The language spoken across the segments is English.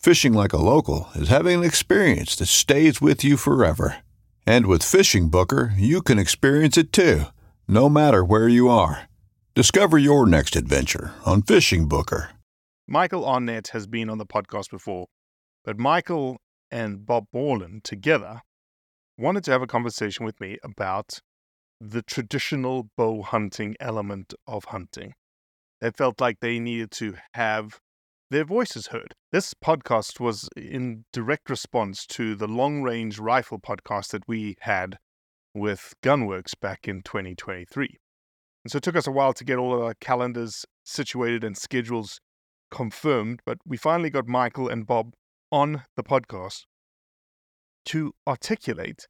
Fishing like a local is having an experience that stays with you forever. And with Fishing Booker, you can experience it too, no matter where you are. Discover your next adventure on Fishing Booker. Michael Arnette has been on the podcast before, but Michael and Bob Bourland together wanted to have a conversation with me about the traditional bow hunting element of hunting. They felt like they needed to have their voices heard. This podcast was in direct response to the long range rifle podcast that we had with Gunwerks back in 2023. And so it took us a while to get all of our calendars situated and schedules confirmed, but we finally got Michael and Bob on the podcast to articulate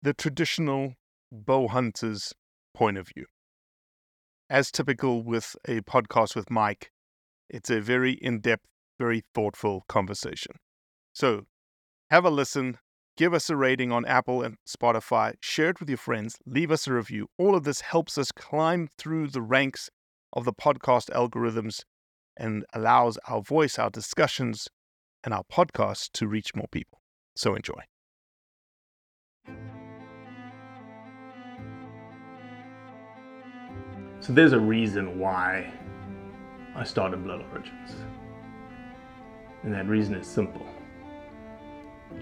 the traditional bow hunter's point of view. As typical with a podcast with Mike, it's a very in depth, very thoughtful conversation. So have a listen, give us a rating on Apple and Spotify, share it with your friends, leave us a review. All of this helps us climb through the ranks of the podcast algorithms and allows our voice, our discussions, and our podcast to reach more people. So enjoy. So there's a reason why I started Blood Origins. And that reason is simple.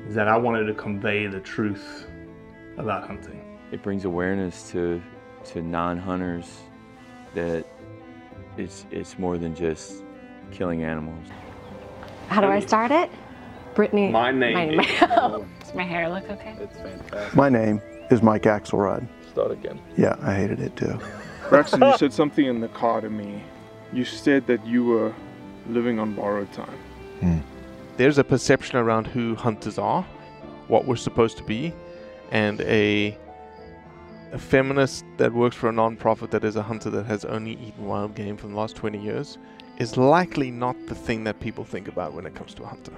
Is that I wanted to convey the truth about hunting. It brings awareness to to non-hunters that it's it's more than just killing animals. How do I start it? Brittany. My name My, is- oh, does my hair look okay? It's fantastic. My name is Mike Axelrod. Start again. Yeah, I hated it too. Braxton, you said something in the car to me. You said that you were living on borrowed time. Hmm. there's a perception around who hunters are, what we're supposed to be, and a a feminist that works for a non-profit that is a hunter that has only eaten wild game for the last 20 years is likely not the thing that people think about when it comes to a hunter.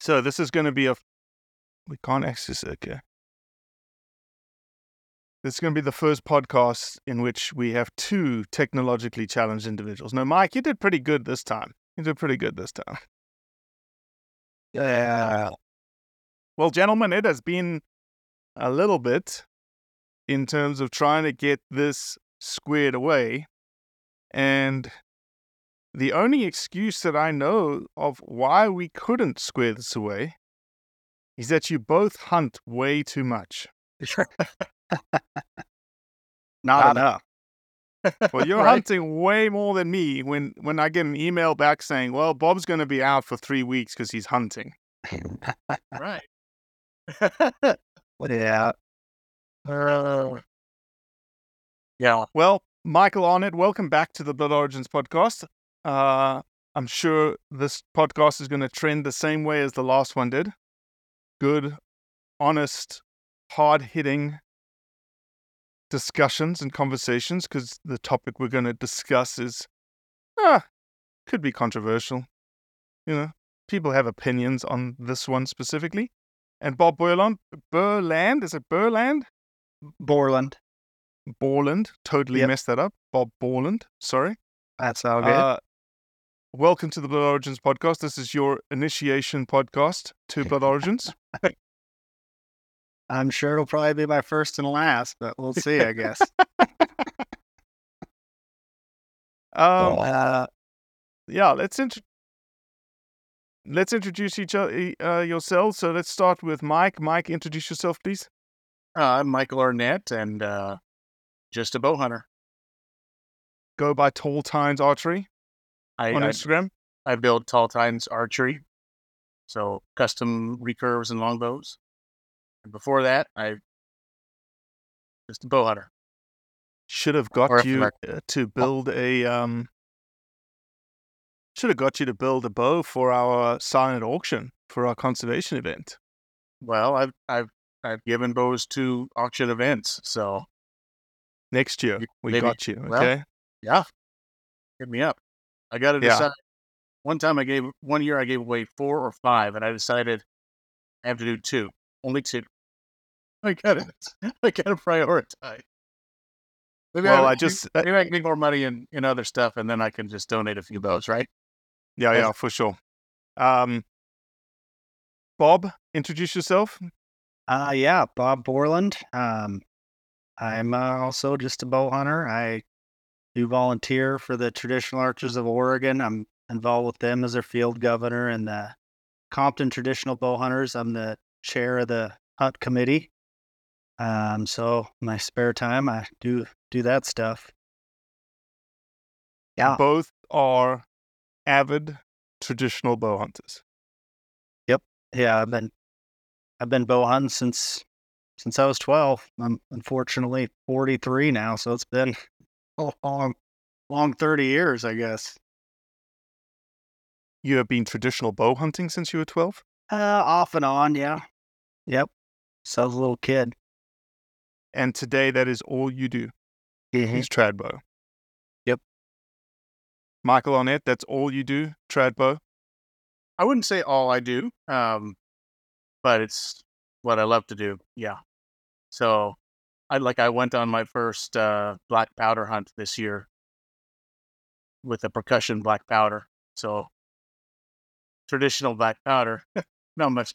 So this is going to be a. We can't access it. Okay. This is going to be the first podcast in which we have two technologically challenged individuals. No, Mike, you did pretty good this time. You did pretty good this time. Yeah. Well, gentlemen, it has been a little bit in terms of trying to get this squared away. And the only excuse that I know of why we couldn't square this away is that you both hunt way too much. Not enough. Well, you're Right. hunting way more than me when, when I get an email back saying, well, Bob's going to be out for three weeks because he's hunting. right. yeah. Uh, yeah. Well, Michael Arnette, welcome back to the Blood Origins podcast. Uh, I'm sure this podcast is going to trend the same way as the last one did. Good, honest, hard hitting discussions and conversations because the topic we're going to discuss is ah, could be controversial. You know, people have opinions on this one specifically. And Bob Burland, Burland, is it Burland? Bourland. Bourland, totally Yep. messed that up. Bob Bourland, sorry. That's all good. Uh, welcome to the Blood Origins podcast. This is your initiation podcast to Blood Origins. I'm sure it'll probably be my first and last, but we'll see, I guess. Um, uh, yeah, let's int- let's introduce each other uh, yourselves. So let's start with Mike. Mike, introduce yourself, please. uh, I'm Michael Arnette and uh, just a bow hunter. Go by Tall Tines Archery I, on Instagram. I build tall tines archery, so custom recurves and longbows. And before that, I just a bow hunter. Should have got if you uh, to build a um. Should have got you to build a bow for our silent auction for our conservation event. Well, I've I've I've given bows to auction events, so Next year, we maybe- got you. well, Okay. yeah, hit me up. I got to Yeah. decide. One time I gave one year I gave away four or five, and I decided I have to do two, only two. I got to I got to prioritize. Maybe Well, I, I just uh, maybe I can make more money in, in other stuff, and then I can just donate a few bows, right? yeah, Yes. yeah, for sure. Um, Bob, introduce yourself. Uh, yeah, Bob Bourland. Um, I'm uh, also just a bow hunter. I do volunteer for the Traditional Archers of Oregon. I'm involved with them as their field governor and the Compton Traditional Bow Hunters. I'm the chair of the hunt committee. Um, so my spare time, I do do that stuff. Yeah. Both are avid traditional bow hunters. Yep. Yeah, I've been I've been bow hunting since since I was twelve. I'm unfortunately forty three now, so it's been a long long thirty years, I guess. You have been traditional bow hunting since you were 12? Uh off and on, yeah. Yep. So I was a little kid. And today that is all you do is trad bow. Yep. Michael Arnette, that's all you do, trad bow. I wouldn't say all I do, um, but it's what I love to do. Yeah. So, I like I went on my first uh, black powder hunt this year with a percussion black powder. So, traditional black powder, not much.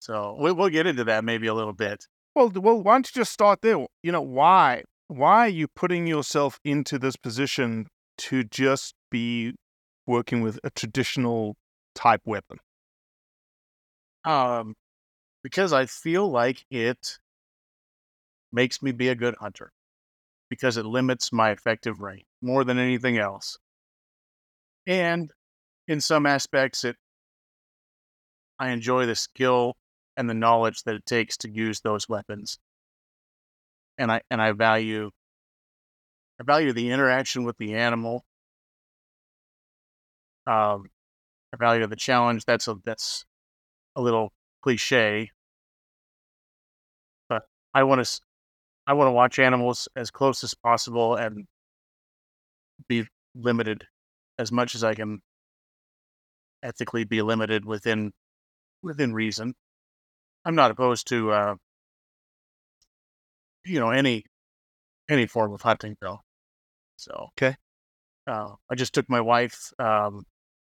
So we, we'll get into that maybe a little bit. Well, well, why don't you just start there? You know, why? Why are you putting yourself into this position to just be working with a traditional type weapon? Um, because I feel like it makes me be a good hunter because it limits my effective range more than anything else. And in some aspects, it I enjoy the skill and the knowledge that it takes to use those weapons. And I and I value I value the interaction with the animal. Um, I value the challenge. That's a that's a little cliche, but I want to I want to watch animals as close as possible and be limited as much as I can ethically be limited within within reason. I'm not opposed to uh, you know any any form of hunting though. So Okay. uh, I just took my wife um,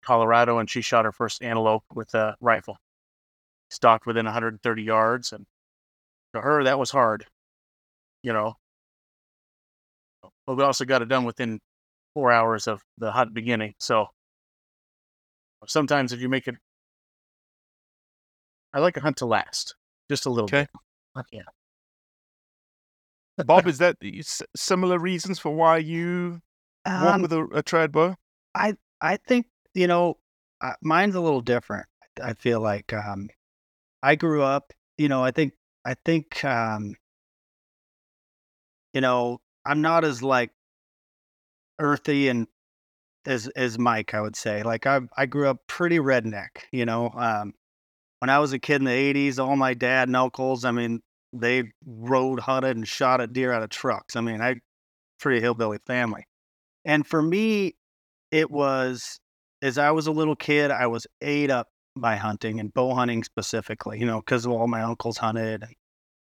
Colorado and she shot her first antelope with a rifle stalked within 130 yards and to her that was hard you know but we also got it done within four hours of the hunt beginning so sometimes if you make it i like a hunt to last just a little Okay. bit yeah Bob, is that similar reasons for why you walk Um, with a, a trad bow? I I think you know uh, mine's a little different. I feel like um, I grew up. You know, I think I think um, you know I'm not as like earthy and as as Mike. I would say like I I grew up pretty redneck. You know, um, when I was a kid in the '80s, all my dad and uncles. I mean, they rode, hunted, and shot at deer out of trucks. I mean, I pretty hillbilly family. And for me, it was as I was a little kid, I was ate up by hunting and bow hunting specifically, you know, because all my uncles hunted.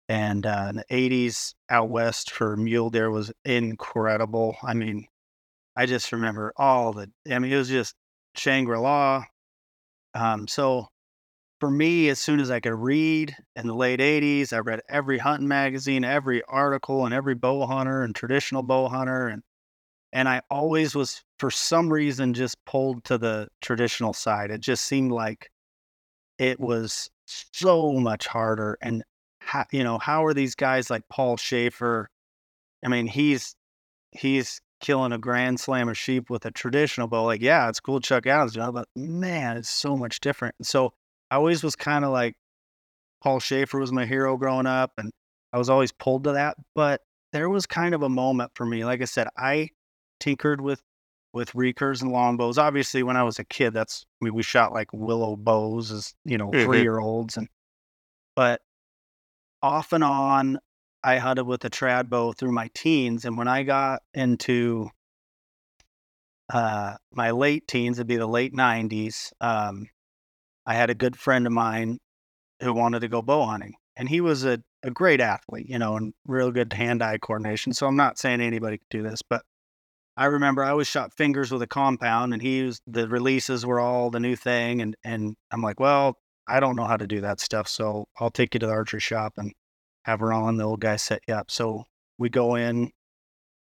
And uh, in the 80s out west for mule deer was incredible. I mean, I just remember all the, I mean, it was just Shangri La. Um, so for me, as soon as I could read in the late 80s, I read every hunting magazine, every article, and every bow hunter and traditional bow hunter. And and I always was, for some reason, just pulled to the traditional side. It just seemed like it was so much harder. And, how, you know, how are these guys like Paul Schafer? I mean, he's, he's killing a grand slam of sheep with a traditional bow. Like, yeah, it's cool Chuck Adams, you know, but man, it's so much different. And so I always was kind of like Paul Schafer was my hero growing up, and I was always pulled to that. But there was kind of a moment for me. Like I said, I tinkered with with recurves and longbows. Obviously, when I was a kid, that's I mean, we shot like willow bows as you know Mhm. three year olds, and but off and on, I hunted with a trad bow through my teens, and when I got into uh, my late teens, it'd be the late '90s. Um, I had a good friend of mine who wanted to go bow hunting, and he was a, a great athlete, you know, and real good hand eye coordination. So I'm not saying anybody could do this, but I remember I always shot fingers with a compound, and he was the releases were all the new thing, and and I'm like, well, I don't know how to do that stuff, so I'll take you to the archery shop and have Ron, the old guy, set you up. So we go in.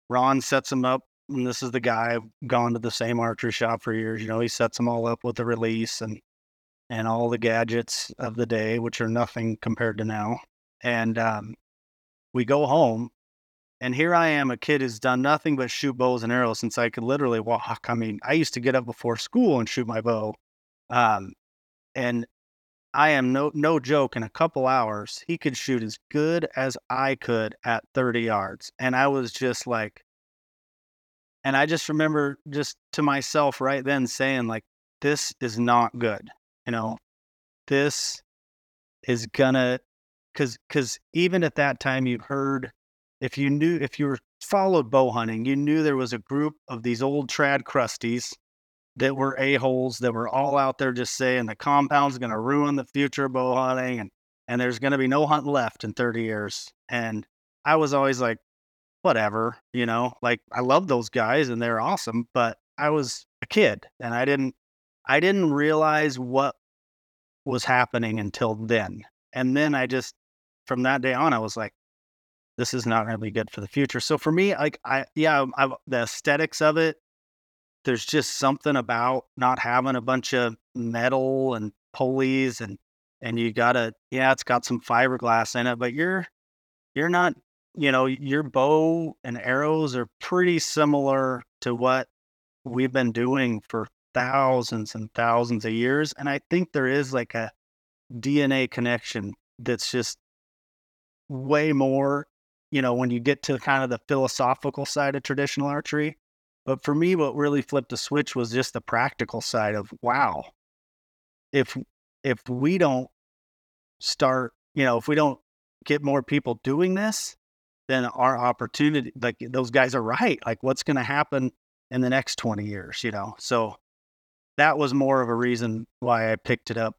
Ron sets him up, and this is the guy I've gone to the same archery shop for years. You know, he sets them all up with the release and and all the gadgets of the day, which are nothing compared to now. And um, we go home, and here I am, a kid who's done nothing but shoot bows and arrows since I could literally walk. I mean, I used to get up before school and shoot my bow. Um, and I am no no joke. In a couple hours, he could shoot as good as I could at 30 yards, and I was just like, and I just remember just to myself right then saying like, this is not good. You know, this is gonna, cause cause even at that time you heard, if you knew if you were followed bow hunting, you knew there was a group of these old trad crusties that were a-holes that were all out there just saying the compound's going to ruin the future of bow hunting and and there's going to be no hunt left in 30 years. And i was always like whatever you know like i love those guys and they're awesome but i was a kid and i didn't i didn't realize what was happening until then. And then i just from that day on i was like this is not going to be good for the future. So for me like i yeah I, the aesthetics of it there's just something about not having a bunch of metal and pulleys and and you gotta yeah it's got some fiberglass in it but you're you're not you know your bow and arrows are pretty similar to what we've been doing for thousands and thousands of years and i think there is like a dna connection that's just way more you know when you get to kind of the philosophical side of traditional archery but for me, what really flipped the switch was just the practical side of wow, if if we don't start, you know, if we don't get more people doing this, then our opportunity, like those guys are right. Like what's going to happen in the next 20 years, you know? So that was more of a reason why I picked it up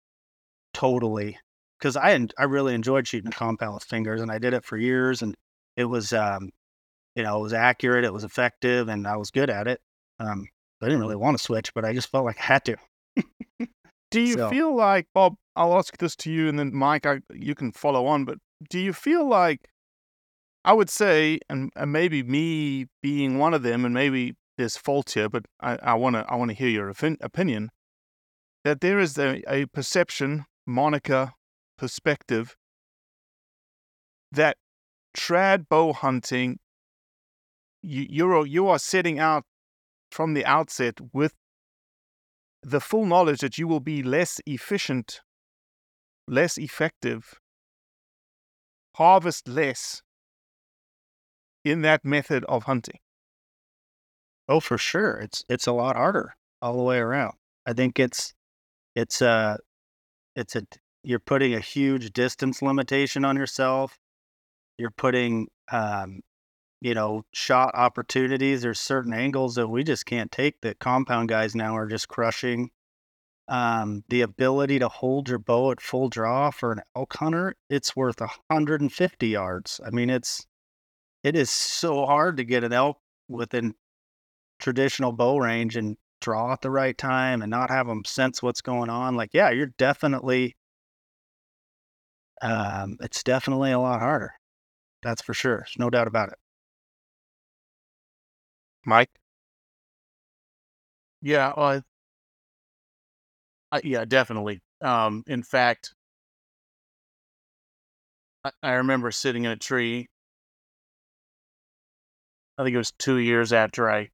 totally because I I really enjoyed shooting a compound with fingers and I did it for years and it was um you know, it was accurate, it was effective, and I was good at it. Um, I didn't really want to switch, but I just felt like I had to. Do you So- feel like Bob? I'll ask this to you, and then Mike, I, you can follow on. But do you feel like I would say, and, and maybe me being one of them, and maybe there's fault here, but I want to I want to hear your opin- opinion that there is a, a perception, Monica perspective, that trad bow hunting, you you're you are setting out from the outset with the full knowledge that you will be less efficient, less effective, harvest less in that method of hunting. Oh, for sure. It's it's a lot harder all the way around. I think it's it's a it's a you're putting a huge distance limitation on yourself. You're putting um you know, shot opportunities. There's certain angles that we just can't take that compound guys now are just crushing. Um, the ability to hold your bow at full draw for an elk hunter, it's worth 150 yards. I mean, it's it is so hard to get an elk within traditional bow range and draw at the right time and not have them sense what's going on. Like, yeah, you're definitely um, it's definitely a lot harder. That's for sure. There's no doubt about it. Mike? Yeah, well, I, yeah, definitely. Um, in fact, I, I remember sitting in a tree. I think it was two years after I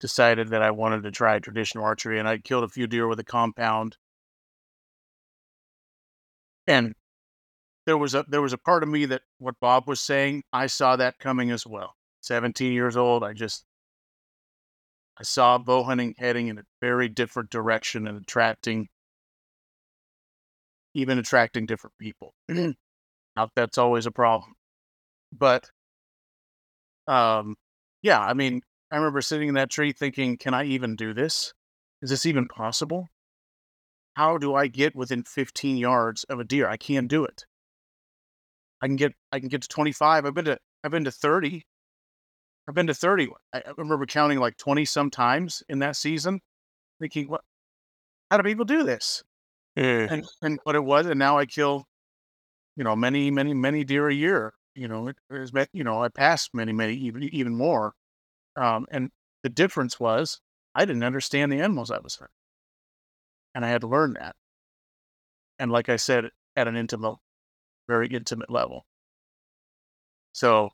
decided that I wanted to try traditional archery, and I killed a few deer with a compound. And there was a there was a part of me that what Bob was saying, I saw that coming as well. 17 years old, I just I saw bow hunting heading in a very different direction and attracting even attracting different people. Not that's always a problem. But um yeah, I mean, I remember sitting in that tree thinking, can I even do this? Is this even possible? How do I get within 15 yards of a deer? I can't do it. I can get I can get to 25. I've been to I've been to 30. I've been to 30. I, remember counting like 20 sometimes in that season, thinking, what how do people do this? Yeah. And and what it was, and now I kill, you know, many, many, many deer a year. You know, it, was, ma- you know, I passed many, many, even even more. Um, and the difference was I didn't understand the animals I was hunting, and I had to learn that. And like I said, at an intimate, very intimate level. So,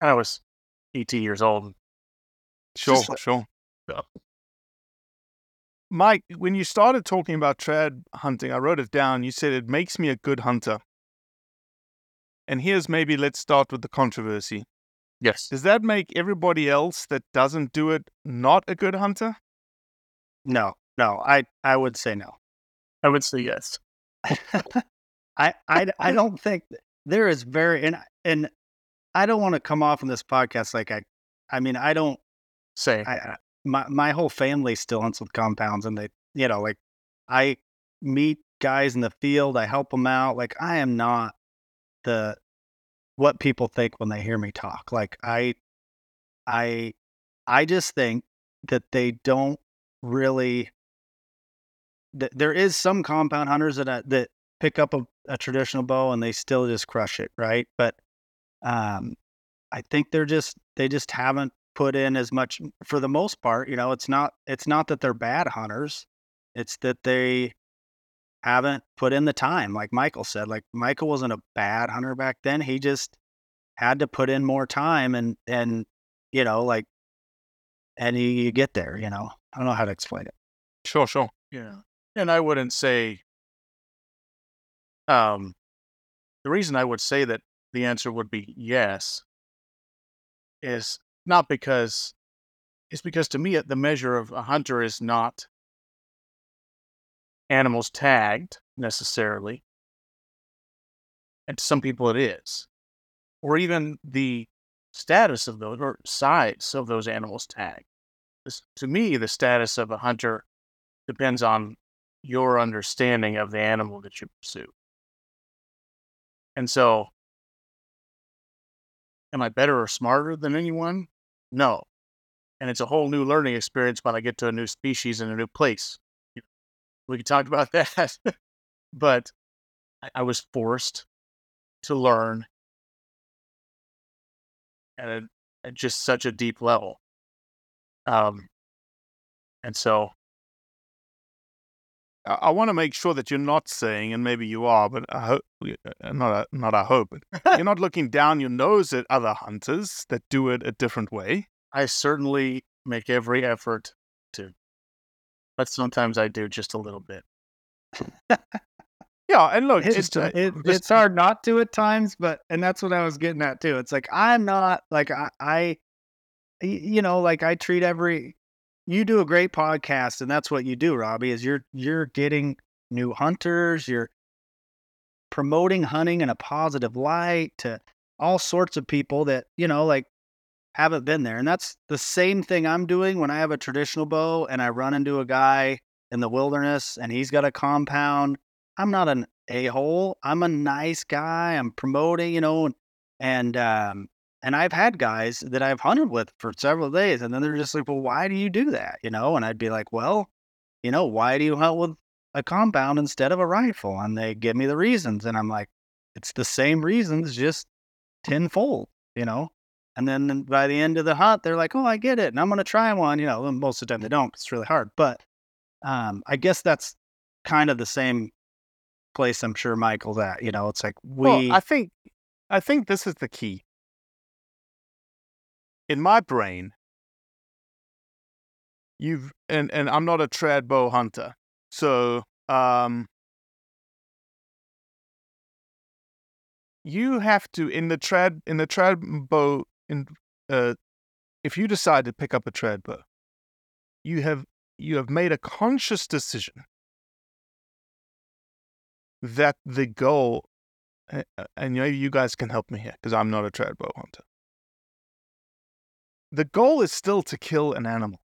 I was 18 years old. Sure, like- sure. Yeah. Mike, when you started talking about trad hunting, I wrote it down. You said it makes me a good hunter. And here's maybe let's start with the controversy. Yes. Does that make everybody else that doesn't do it not a good hunter? No, no, I I would say no. I would say yes. I I I don't think there is very and and I don't want to come off in this podcast like I I mean I don't say I, my my whole family still hunts with compounds and they you know like I meet guys in the field I help them out like I am not the what people think when they hear me talk like I I I just think that they don't really th- there is some compound hunters that uh, that pick up a, a traditional bow and they still just crush it, right? But um, I think they're just they just haven't put in as much for the most part. You know, it's not it's not that they're bad hunters; it's that they haven't put in the time. Like Michael said, like Michael wasn't a bad hunter back then. He just had to put in more time and and you know like and you, you get there. You know, I don't know how to explain it. Sure, sure. Yeah. And I wouldn't say um the reason I would say that the answer would be yes is not because it's because to me uh, the measure of a hunter is not animals tagged necessarily. And to some people it is. Or even the status of those or size of those animals tagged. This, to me, the status of a hunter depends on your understanding of the animal that you pursue. And so, am I better or smarter than anyone? No. And it's a whole new learning experience when I get to a new species in a new place. We can talk about that. but I, I was forced to learn at, a, at just such a deep level. Um, and so I, I want to make sure that you're not saying, and maybe you are, but I hope uh, not. I- Not I hope, but you're not looking down your nose at other hunters that do it a different way. I certainly make every effort to, but sometimes I do just a little bit. Yeah, and look, It's, it's uh, it, just- it's hard not to at times, but and that's what I was getting at too. It's like I'm not like I, you know, like I treat every you do a great podcast and that's what you do, Robbie, is you're you're getting new hunters, you're promoting hunting in a positive light to all sorts of people that, you know, like haven't been there. And that's the same thing I'm doing when I have a traditional bow and I run into a guy in the wilderness and he's got a compound. I'm not an a hole. I'm a nice guy. I'm promoting, you know, and and um and I've had guys that I've hunted with for several days, and then they're just like, "Well, why do you do that?" You know, and I'd be like, "Well, you know, why do you hunt with a compound instead of a rifle?" And they give me the reasons, and I'm like, "It's the same reasons, just tenfold." You know, and then by the end of the hunt, they're like, "Oh, I get it," and I'm gonna try one. You know, most of the time they don't. It's really hard, but um, I guess that's kind of the same place. I'm sure Michael's at. You know, it's like we. Well, I think, I think this is the key. In my brain, you've and and I'm not a trad bow hunter, so um, you have to in the trad in the trad bow in uh, if you decide to pick up a trad bow, you have you have made a conscious decision that the goal and maybe you guys can help me here because I'm not a trad bow hunter. The goal is still to kill an animal.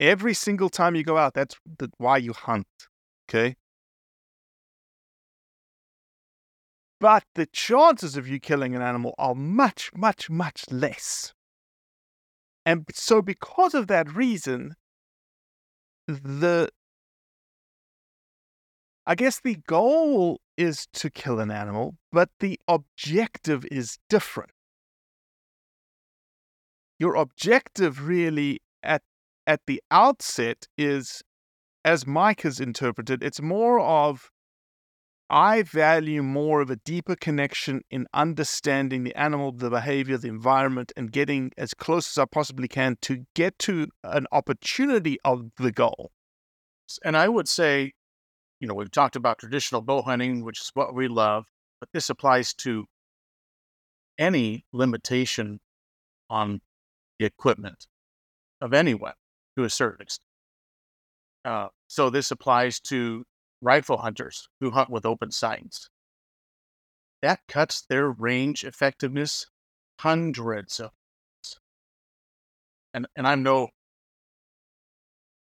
Every single time you go out, that's the, why you hunt. Okay. But the chances of you killing an animal are much, much, much less. And so, because of that reason, the I guess the goal is to kill an animal, but the objective is different. Your objective really at at the outset is as Mike has interpreted, it's more of I value more of a deeper connection in understanding the animal, the behavior, the environment, and getting as close as I possibly can to get to an opportunity of the goal. And I would say, you know, we've talked about traditional bow hunting, which is what we love, but this applies to any limitation on the equipment of anyone to a certain extent. Uh, so this applies to rifle hunters who hunt with open sights. That cuts their range effectiveness hundreds of and and I'm no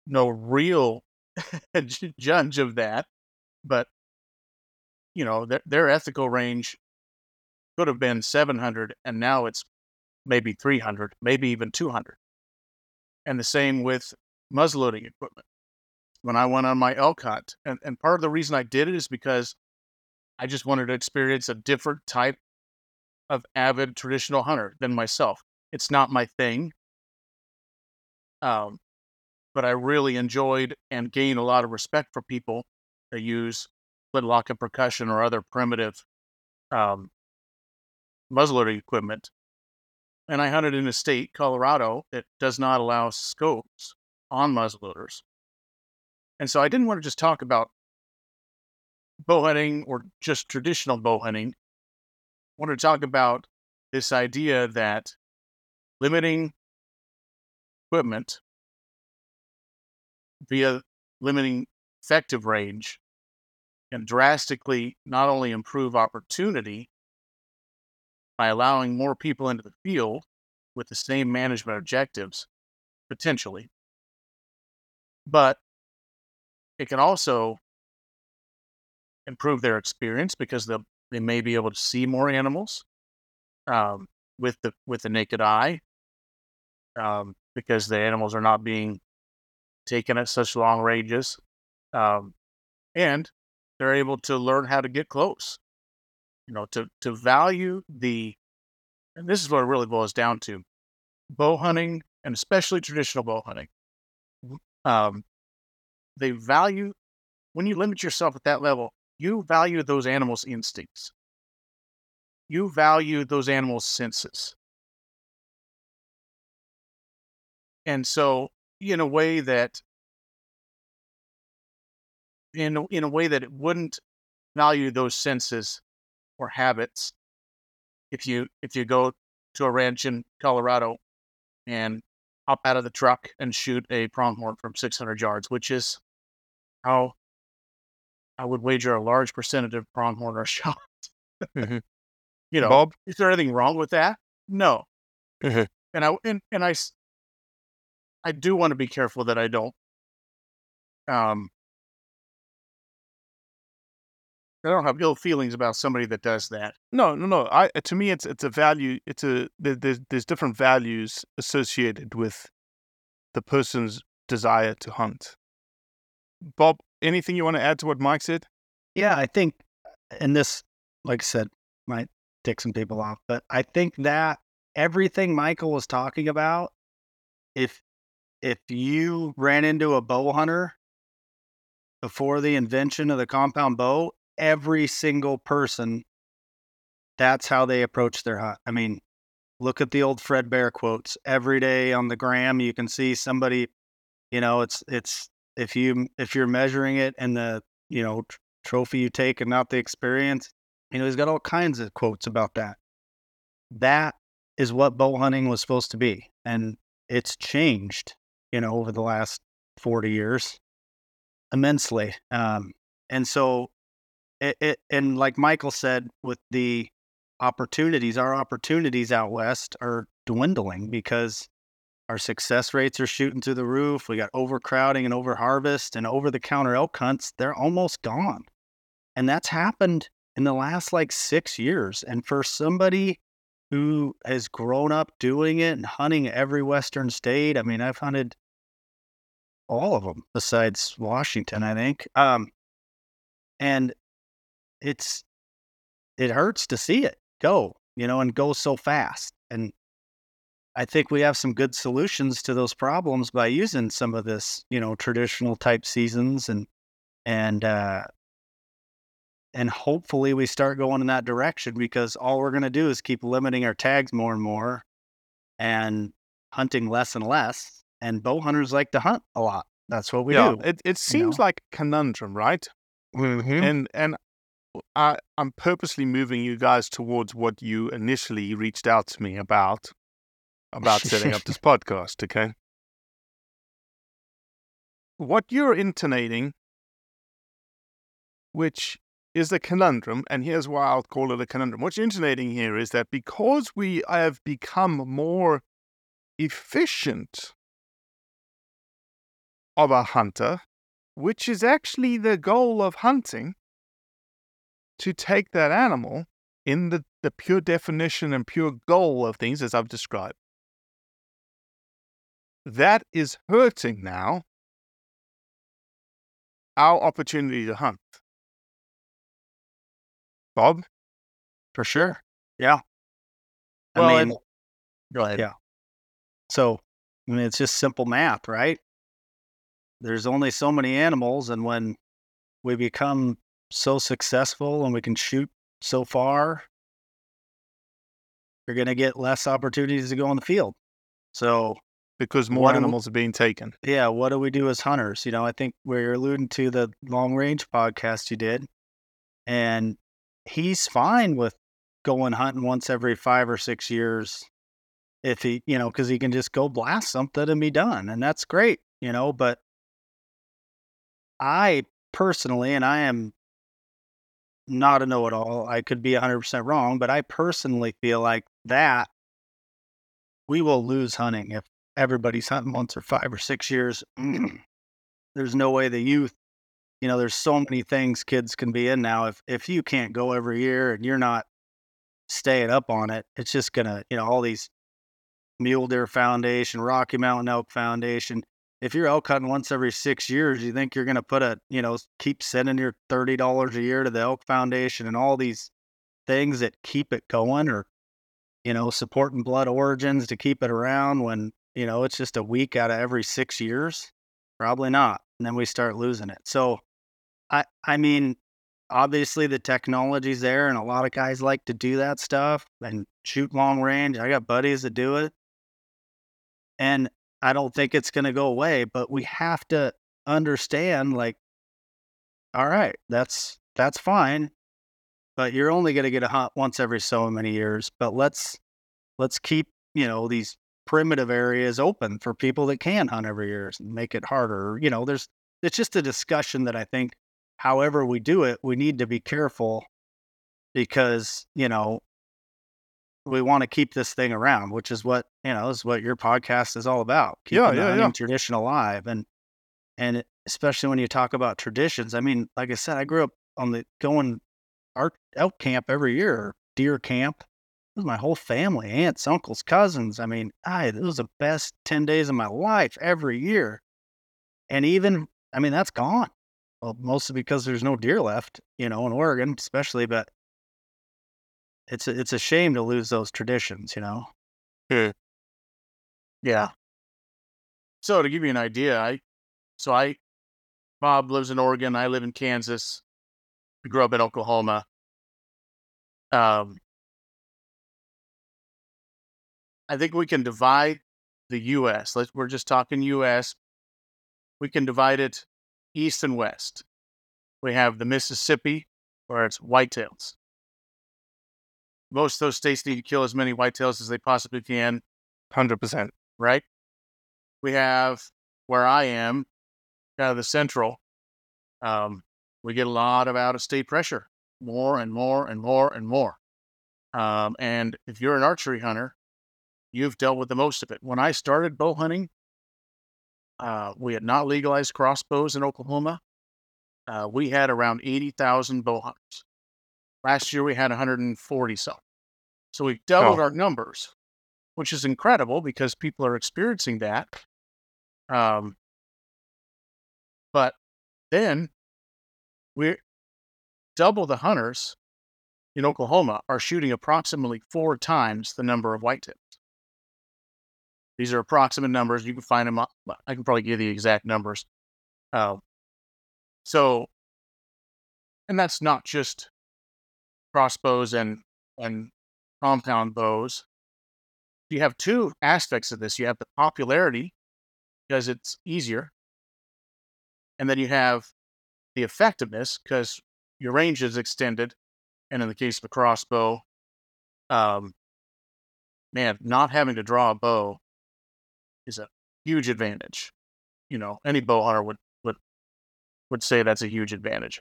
no real judge of that, but you know their their ethical range could have been 700 and now it's maybe 300, maybe even 200. And the same with muzzleloading equipment when I went on my elk hunt. And, and part of the reason I did it is because I just wanted to experience a different type of avid traditional hunter than myself. It's not my thing. Um, but I really enjoyed and gained a lot of respect for people that use flintlock and percussion or other primitive um, muzzleloading equipment. And I hunted in a state, Colorado, that does not allow scopes on muzzleloaders. And so I didn't want to just talk about bow hunting or just traditional bow hunting. I wanted to talk about this idea that limiting equipment via limiting effective range can drastically not only improve opportunity by allowing more people into the field with the same management objectives, potentially, but it can also improve their experience because they they may be able to see more animals um, with the with the naked eye um, because the animals are not being taken at such long ranges, um, and they're able to learn how to get close. You know, to to value the, and this is what it really boils down to, bow hunting and especially traditional bow hunting. Um, they value when you limit yourself at that level, you value those animals' instincts. You value those animals' senses. And so, in a way that, in in a way that it wouldn't value those senses or habits, if you if you go to a ranch in Colorado and hop out of the truck and shoot a pronghorn from 600 yards, which is how I would wager a large percentage of pronghorn are shot. mm-hmm. You know, Bob? is there anything wrong with that? No. and I and, and I s- I do want to be careful that I don't um I don't have ill feelings about somebody that does that. No, no, no. I to me, it's it's a value. It's a there, there's there's different values associated with the person's desire to hunt. Bob, anything you want to add to what Mike said? Yeah, I think, and this, like I said, might tick some people off, but I think that everything Michael was talking about, if if you ran into a bow hunter before the invention of the compound bow, every single person, that's how they approach their hunt. I mean, look at the old Fred Bear quotes. Every day on the gram, you can see somebody, you know, it's it's if you if you're measuring it and the you know tr- trophy you take and not the experience, you know, he's got all kinds of quotes about that. That is what bow hunting was supposed to be, and it's changed, you know, over the last forty years immensely. Um, and so, it, and like Michael said, with the opportunities, our opportunities out west are dwindling because our success rates are shooting through the roof. We got overcrowding and overharvest and over the counter elk hunts. They're almost gone. And that's happened in the last like six years. And for somebody who has grown up doing it and hunting every Western state, I mean, I've hunted all of them besides Washington, I think. Um, and it's, it hurts to see it go, you know, and go so fast. And I think we have some good solutions to those problems by using some of this, you know, traditional type seasons and and uh and hopefully we start going in that direction because all we're going to do is keep limiting our tags more and more and hunting less and less and bow hunters like to hunt a lot. That's what we yeah, do. it it seems like a conundrum, right? Mhm. And and I I'm purposely moving you guys towards what you initially reached out to me about about setting up this podcast. Okay, what you're intonating, which is a conundrum, and here's why I'll call it a conundrum. What you're intonating here is that because we have become more efficient of a hunter, which is actually the goal of hunting, to take that animal in the, the pure definition and pure goal of things as I've described. That is hurting now our opportunity to hunt. Bob? For sure. Yeah. I mean, Go ahead. Yeah. So, I mean, it's just simple math, right? There's only so many animals, and when we become so successful and we can shoot so far, you're going to get less opportunities to go on the field. So, Because more do we- animals are being taken. yeah, what do we do as hunters? You know, I think where you're alluding to the long range podcast you did, and he's fine with going hunting once every five or six years if he, you know, because he can just go blast something and be done. And that's great, you know. But I personally, and I am not a know it all, I could be 100% wrong, but I personally feel like that we will lose hunting if everybody's hunting once or five or six years. there's no way the youth, you know, there's so many things kids can be in now. If if you can't go every year and you're not staying up on it, it's just gonna, you know, all these Mule Deer Foundation, Rocky Mountain Elk Foundation. If you're elk hunting once every six years, you think you're gonna put a, you know, keep sending your thirty dollars a year to the Elk Foundation and all these things that keep it going, or you know, supporting Blood Origins to keep it around when you know it's just a week out of every six years? Probably not. And then we start losing it. So, I I mean, obviously the technology's there, and a lot of guys like to do that stuff and shoot long range. I got buddies that do it, and I don't think it's going to go away. But we have to understand, like, all right, that's that's fine, but you're only going to get a hunt once every so many years. But let's let's keep you know these primitive areas open for people that can hunt every year and make it harder. You know, there's it's just a discussion that I think however we do it, we need to be careful because, you know, we want to keep this thing around, which is what you know is what your podcast is all about. Yeah, yeah, yeah. tradition alive, and and especially when you talk about traditions. I mean, like I said, I grew up on the going art elk camp every year, deer camp. It was my whole family, aunts, uncles, cousins. I mean, I it was the best ten days of my life every year, and even I mean that's gone. Well, mostly because there's no deer left, you know, in Oregon, especially. But it's a, it's a shame to lose those traditions, you know. Yeah. So to give you an idea, I so I Bob lives in Oregon, I live in Kansas. We grew up in Oklahoma. Um I think we can divide the US. Let's we're just talking US. We can divide it east and west. We have the Mississippi where it's whitetails. Most of those states need to kill as many whitetails as they possibly can Hundred percent. right? We have where I am, kind of the central. Um, we get a lot of out of state pressure, more and more and more and more. Um, and if you're an archery hunter, you've dealt with the most of it. When I started bow hunting, uh, we had not legalized crossbows in Oklahoma. Uh, we had around 80,000 bow hunters. Last year we had 140 some. So we've doubled Oh. our numbers, which is incredible because people are experiencing that. Um, but then we're double the hunters in Oklahoma are shooting approximately four times the number of whitetails. These are approximate numbers. You can find them. I can probably give the exact numbers. Uh, so, and that's not just crossbows and and compound bows. You have two aspects of this. You have the popularity because it's easier, and then you have the effectiveness because your range is extended. And in the case of a crossbow, um, man, not having to draw a bow is a huge advantage. You know, any bow hunter would would would say that's a huge advantage.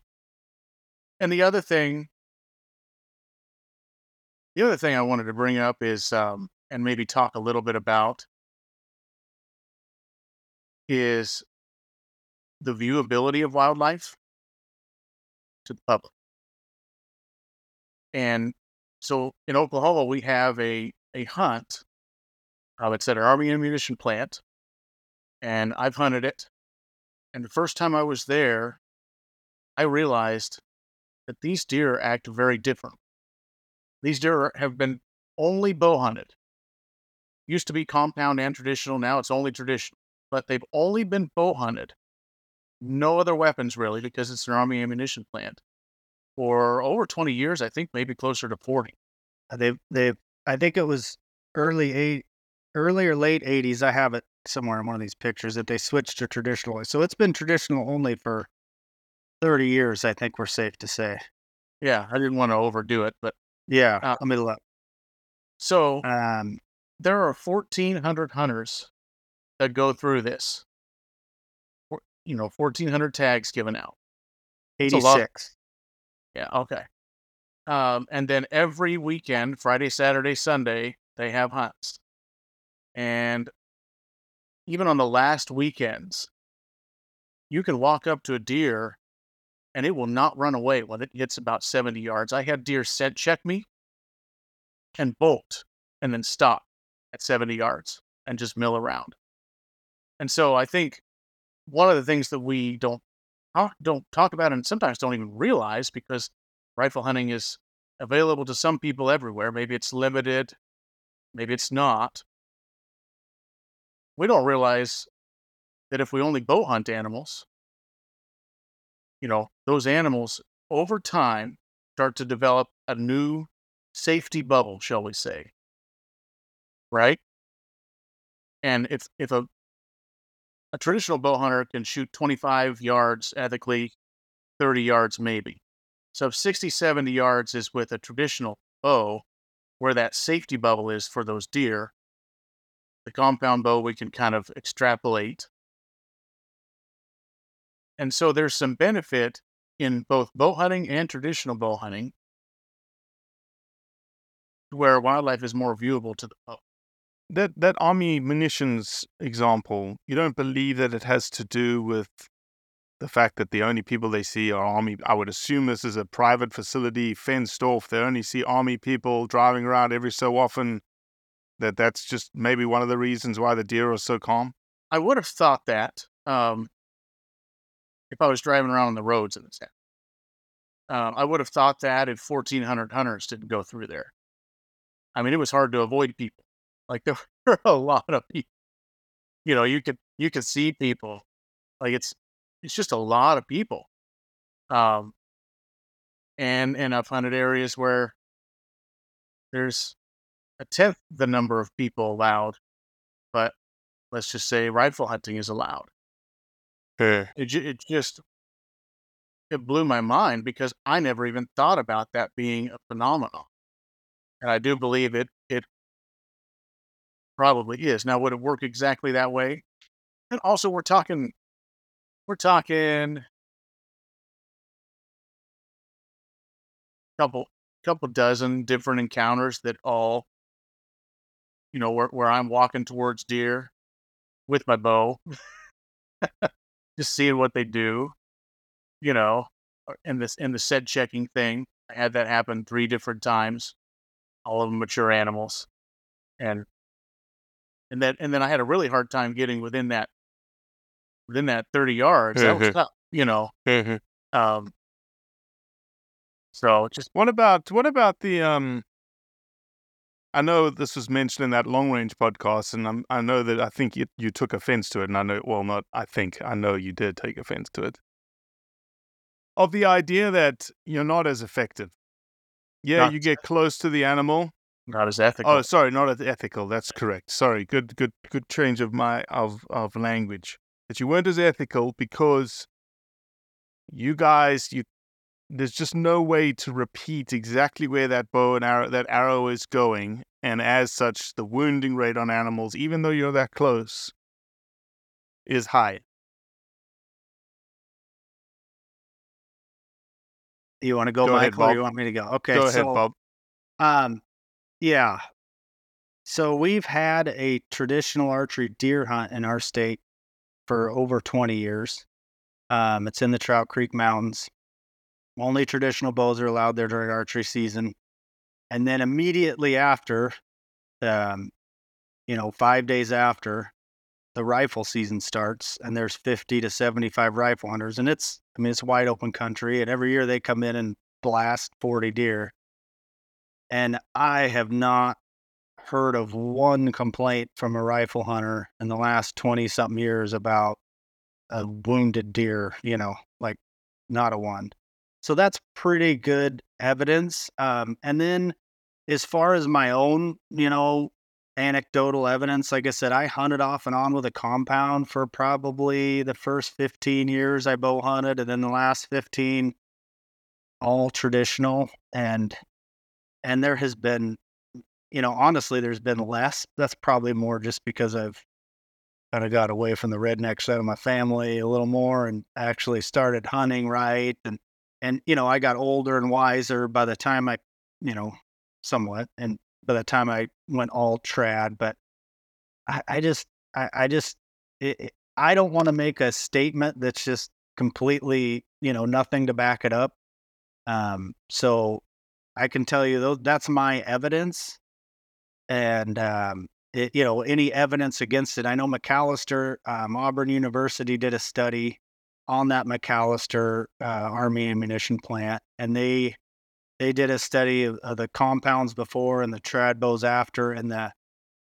And the other thing, the other thing I wanted to bring up is, um, and maybe talk a little bit about, is the viewability of wildlife to the public. And so in Oklahoma, we have a a hunt. Uh, it's at our Army ammunition plant, and I've hunted it. And the first time I was there, I realized that these deer act very different. These deer have been only bow hunted. Used to be compound and traditional, now it's only traditional. But they've only been bow hunted. No other weapons really, because it's an army ammunition plant. For over 20 years, I think maybe closer to 40. Uh, they've, they've, I think it was early eight early or late eighties. I have it somewhere in one of these pictures that they switched to traditional. So it's been traditional only for thirty years. I think we're safe to say. Yeah, I didn't want to overdo it, but Yeah, Uh, let me look. so Um, there are 1,400 hunters that go through this. You know, 1,400 tags given out. It's a eighty lot. six. Yeah, okay. Um, and then every weekend, Friday, Saturday, Sunday, they have hunts. And even on the last weekends, you can walk up to a deer and it will not run away when it gets about 70 yards. I had deer set check me and bolt and then stop at 70 yards and just mill around. And so I think one of the things that we don't talk, don't talk about and sometimes don't even realize because rifle hunting is available to some people everywhere. Maybe it's limited, maybe it's not. We don't realize that if we only bow hunt animals, you know, those animals over time start to develop a new safety bubble, shall we say. Right? And if if a a traditional bow hunter can shoot 25 yards ethically, 30 yards maybe. So if 60, 70 yards is with a traditional bow, where that safety bubble is for those deer, the compound bow we can kind of extrapolate. And so there's some benefit in both bow hunting and traditional bow hunting where wildlife is more viewable to the public. That that army munitions example, you don't believe that it has to do with the fact that the only people they see are army. I would assume this is a private facility, fenced off. They only see army people driving around every so often. That that's just maybe one of the reasons why the deer are so calm. I would have thought that um, if I was driving around on the roads in this town. Um, I would have thought that if 1,400 hunters didn't go through there. I mean, it was hard to avoid people. Like there were a lot of people. You know, you could you could see people. Like it's it's just a lot of people. Um, and and I've hunted areas where there's a tenth the number of people allowed, but let's just say rifle hunting is allowed. It, ju- it just it blew my mind because I never even thought about that being a phenomenon, and I do believe it it probably is. Now, would it work exactly that way? And also, we're talking we're talking couple a couple dozen different encounters that all you know where, where i'm walking towards deer with my bow just seeing what they do you know in this in the set checking thing i had that happen three different times all of them mature animals and and then and then i had a really hard time getting within that within that 30 yards that was Mhm. tough you know Mhm. um so just What about what about the um? I know this was mentioned in that long range podcast, and I'm, I know that I think you you took offense to it, and I know well not I think I know you did take offense to it. Of the idea that you're not as effective. Yeah, Not you get close to the animal. not as oh, ethical Oh, sorry, not as ethical. That's correct. Sorry, good, good, good change of my of of language. That you weren't as ethical because you guys, you there's just no way to repeat exactly where that bow and arrow that arrow is going, and as such, the wounding rate on animals, even though you're that close, is high. You want to go, Go ahead, or Bob. you want me to go? Okay. Go ahead, so, Bob. Um, yeah. So we've had a traditional archery deer hunt in our state for over 20 years. Um, it's in the Trout Creek Mountains. Only traditional bows are allowed there during archery season. And then immediately after, um, you know, five days after, the rifle season starts, and there's 50 to 75 rifle hunters, and it's, I mean, it's wide open country, and every year they come in and blast 40 deer. And I have not heard of one complaint from a rifle hunter in the last 20 something years about a wounded deer, you know, like not a one. So that's pretty good evidence. Um, and then as far as my own, you know, anecdotal evidence, like I said, I hunted off and on with a compound for probably the first 15 years I bow hunted, and then the last 15 all traditional. And and there has been, you know, honestly, there's been less. That's probably more just because I've kind of got away from the redneck side of my family a little more and actually started hunting right. And and you know, I got older and wiser by the time I, you know, somewhat, and by the time I went all trad. But I, I just, I, I just, it, it- I don't want to make a statement that's just completely, you know, nothing to back it up. Um, so I can tell you that's my evidence, and um, it, you know any evidence against it. I know McAlester, um, Auburn University did a study on that McAlester uh, Army ammunition plant, and they they did a study of, of the compounds before and the trad bows after, and the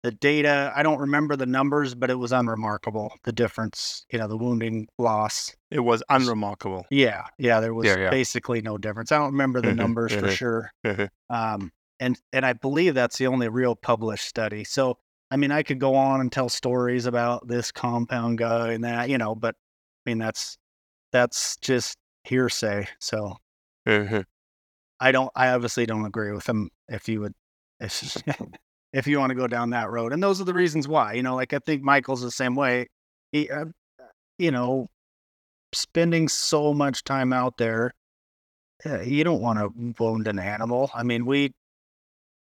the data. I don't remember the numbers, but it was unremarkable. The difference, you know, the wounding loss. It was unremarkable. Yeah, yeah, there was Yeah, yeah. basically no difference. I don't remember the Mhm, numbers for mhm. sure. Um, and and I believe that's the only real published study. So I mean, I could go on and tell stories about this compound guy and that, you know, but I mean that's that's just hearsay. So I don't. I obviously don't agree with him. If you would, if if you want to go down that road, and those are the reasons why. You know, like I think Michael's the same way. He, uh, you know, spending so much time out there, uh, you don't want to wound an animal. I mean, we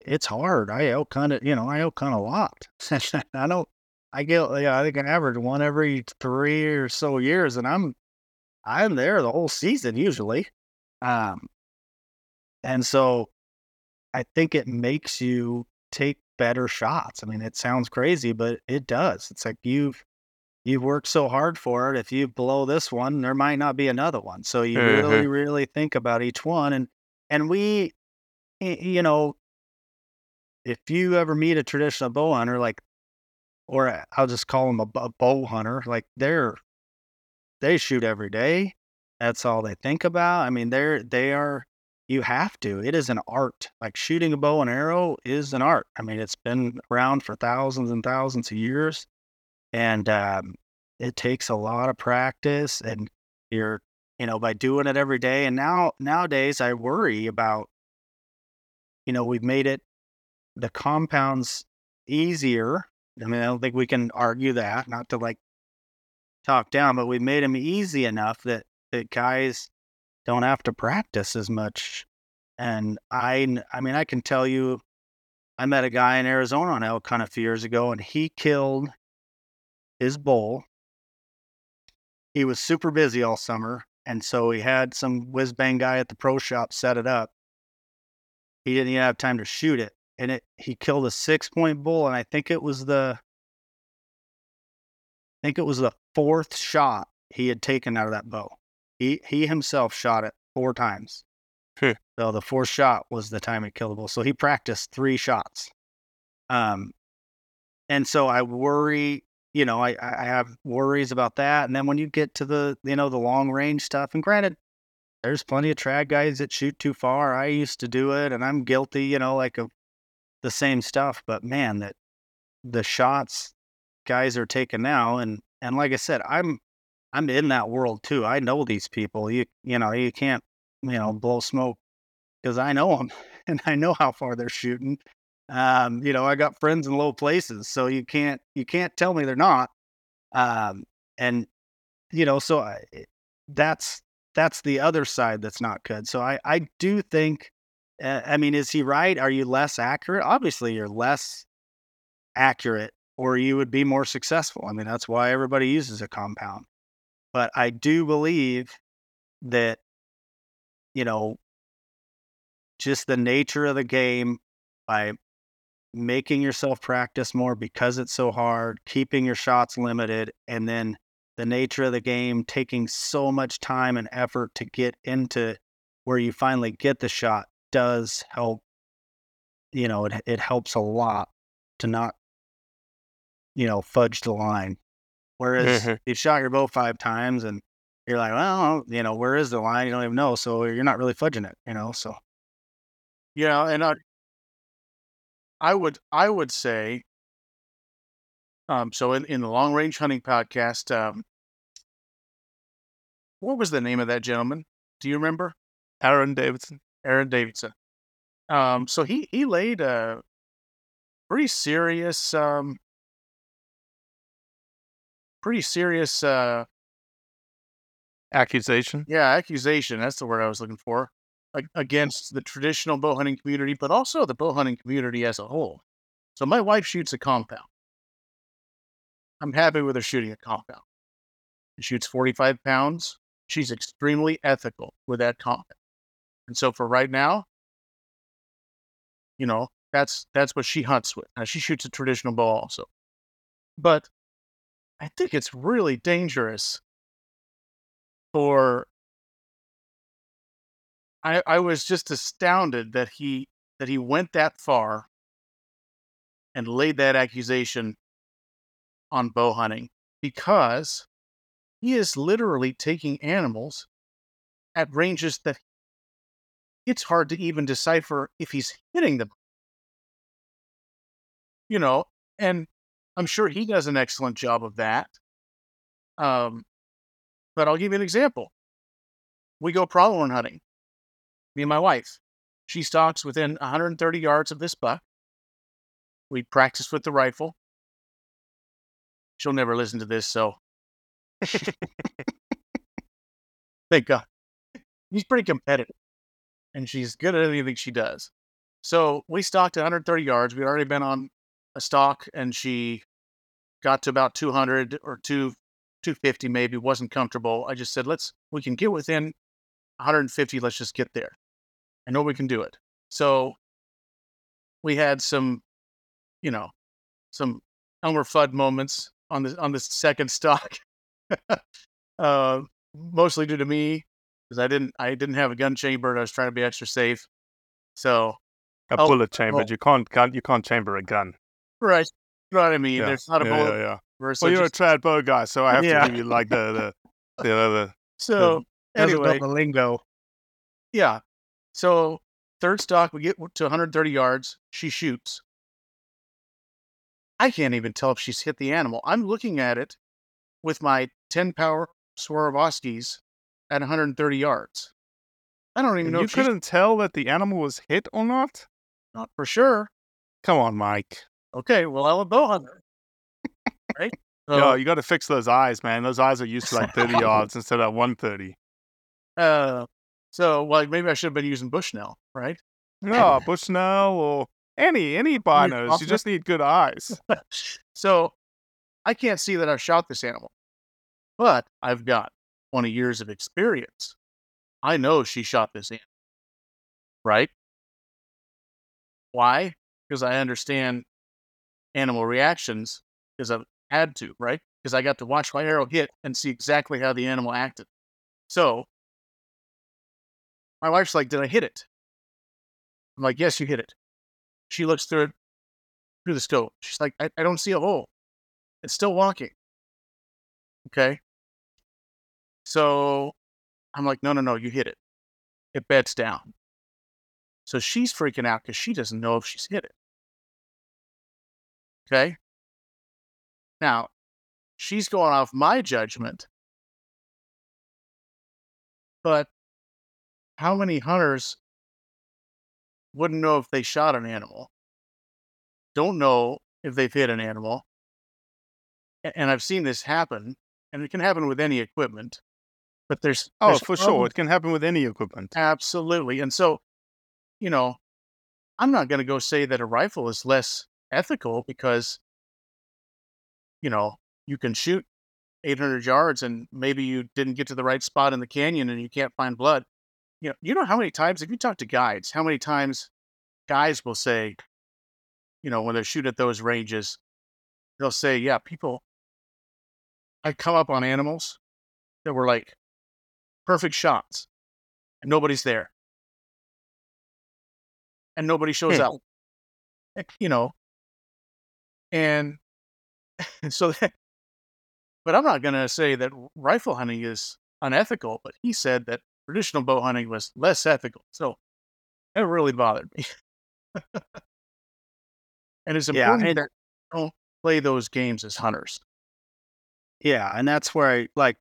it's hard. I elk hunt it, you know, I elk hunt a lot. I don't, I get, yeah, I think I average one every three or so years, and I'm, I'm there the whole season usually. Um, and so I think it makes you take better shots. I mean, it sounds crazy, but it does. It's like you've you've worked so hard for it. If you blow this one, there might not be another one. So you Mhm. really, really think about each one. And and we, you know, if you ever meet a traditional bow hunter, like, or i I'll just call them a bow hunter, like they're they shoot every day. That's all they think about. I mean, they're they are. You have to. It is an art. Like shooting a bow and arrow is an art. I mean, it's been around for thousands and thousands of years and um, it takes a lot of practice and you're you know by doing it every day and now nowadays i worry about you know we've made it the compounds easier i mean i don't think we can argue that not to like talk down but we've made them easy enough that that guys don't have to practice as much and i i mean i can tell you i met a guy in arizona on elk hunt a few years ago and he killed his bull. He was super busy all summer, and so he had some whiz bang guy at the pro shop set it up. He didn't even have time to shoot it, and it he killed a six point bull, and I think it was the I think it was the fourth shot he had taken out of that bow. He he himself shot it four times. Hmm. So the fourth shot was the time he killed the bull. So he practiced three shots. Um, and so I worry, you know, I I have worries about that. And then when you get to the you know the long range stuff, and granted, there's plenty of trad guys that shoot too far. I used to do it, and I'm guilty, you know, like of the same stuff. But man, that the shots guys are taking now, and and like I said, I'm I'm in that world too. I know these people. You you know you can't you know blow smoke because I know them and I know how far they're shooting. Um, you know, I got friends in low places, so you can't you can't tell me they're not. Um, and you know, so I, that's that's the other side that's not good. So I I do think. Uh, I mean, is he right? Are you less accurate? Obviously, you're less accurate, or you would be more successful. I mean, that's why everybody uses a compound. But I do believe that you know just the nature of the game by making yourself practice more because it's so hard, keeping your shots limited, and then the nature of the game taking so much time and effort to get into where you finally get the shot does help. You know, it it helps a lot to not, you know, fudge the line. Whereas Mhm. you shot your bow five times and you're like, well, you know, where is the line? You don't even know, so you're not really fudging it. You know, so Yeah, and I, I would I would say, um, so in, in the long range hunting podcast, um, what was the name of that gentleman? Do you remember? Aaron Davidson. Aaron Davidson. Um, so he he laid a pretty serious, um, pretty serious, uh, Accusation. yeah, accusation. That's the word I was looking for. Like against the traditional bow hunting community, but also the bow hunting community as a whole. So my wife shoots a compound. I'm happy with her shooting a compound. She shoots 45 pounds. She's extremely ethical with that compound. And so for right now, you know, that's that's what she hunts with. Now she shoots a traditional bow also. But I think it's really dangerous for I I was just astounded that he that he went that far and laid that accusation on bow hunting because he is literally taking animals at ranges that it's hard to even decipher if he's hitting them. You know, and I'm sure he does an excellent job of that. Um, but I'll give you an example. We go pronghorn hunting. Me and my wife. She stalks within 130 yards of this buck. We practice with the rifle. She'll never listen to this, so thank God. She's pretty competitive, and she's good at anything she does. So we stalked 130 yards. We'd already been on a stock and she got to about 200 or 2 250 maybe. wasn't comfortable. I just said, let's we can get within 150. Let's just get there. I know we can do it. So we had some, you know, some Elmer Fudd moments on the on the second stock. uh, mostly due to me because I didn't I didn't have a gun chamber. I was trying to be extra safe. So A Oh, bullet chamber. oh. You can't, can't you can't chamber a gun. Right, you know what I mean. Yeah, There's not a yeah, bullet. yeah, yeah. versus Well, you're just- a trad bow guy, so I have Yeah. to give you like the the the uh, other. So Doesn't know anyway, the lingo. yeah. So third stock, we get to 130 yards. She shoots. I can't even tell if she's hit the animal. I'm looking at it with my 10 power Swarovskis at 130 yards. I don't even And know you couldn't tell that the animal was hit or not. not for sure. Come on, Mike. Okay, well, I'm a bow hunter. right? Yo, you got to fix those eyes, man. Those eyes are used to like 30 yards instead of 130. uh, so, like, maybe I should have been using Bushnell, right? No, Bushnell or any any binos. You just need good eyes. so I can't see that I've shot this animal, but I've got 20 years of experience. I know she shot this animal, right? Why? Because I understand animal reactions because I've had to, right? Because I got to watch my arrow hit and see exactly how the animal acted. So my wife's like, Did I hit it? I'm like, Yes, you hit it. She looks through it through the scope. She's like, I, I don't see a hole. It's still walking. Okay. So I'm like, no, no, no, you hit it. It beds down. So she's freaking out because she doesn't know if she's hit it. Okay. Now, she's going off my judgment. But how many hunters wouldn't know if they shot an animal? Don't know if they've hit an animal. And I've seen this happen, and it can happen with any equipment. But there's Oh, there's for sure. It can happen with any equipment. Absolutely. And so, you know, I'm not going to go say that a rifle is less ethical because, you know, you can shoot 800 yards and maybe you didn't get to the right spot in the canyon and you can't find blood. You know, you know how many times, if you talk to guides, how many times guys will say, you know, when they shoot at those ranges, they'll say, yeah, people, I come up on animals that were like perfect shots and nobody's there. And nobody shows Hmm. up. Eh, You know, and so, that, but I'm not going to say that rifle hunting is unethical, but he said that traditional bow hunting was less ethical. So it really bothered me. and it's Yeah, important and- that we don't play those games as hunters. Yeah, and that's where I like,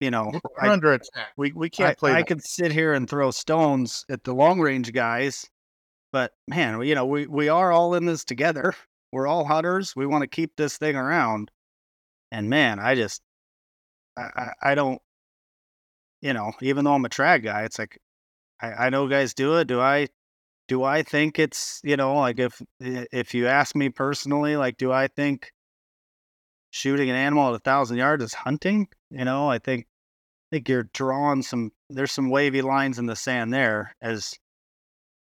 you know, We're I, under attack. We, we can't I, play I that. could sit here and throw stones at the long range guys, but man, you know, we we are all in this together. We're all hunters. We want to keep this thing around, and man, I just, I, I, I don't, you know, even though I'm a trad guy, it's like, I, I know guys do it. Do I? Do I think it's you know like if if you ask me personally, like, do I think shooting an animal at a thousand yards is hunting? You know, I think I think you're drawing some there's some wavy lines in the sand there as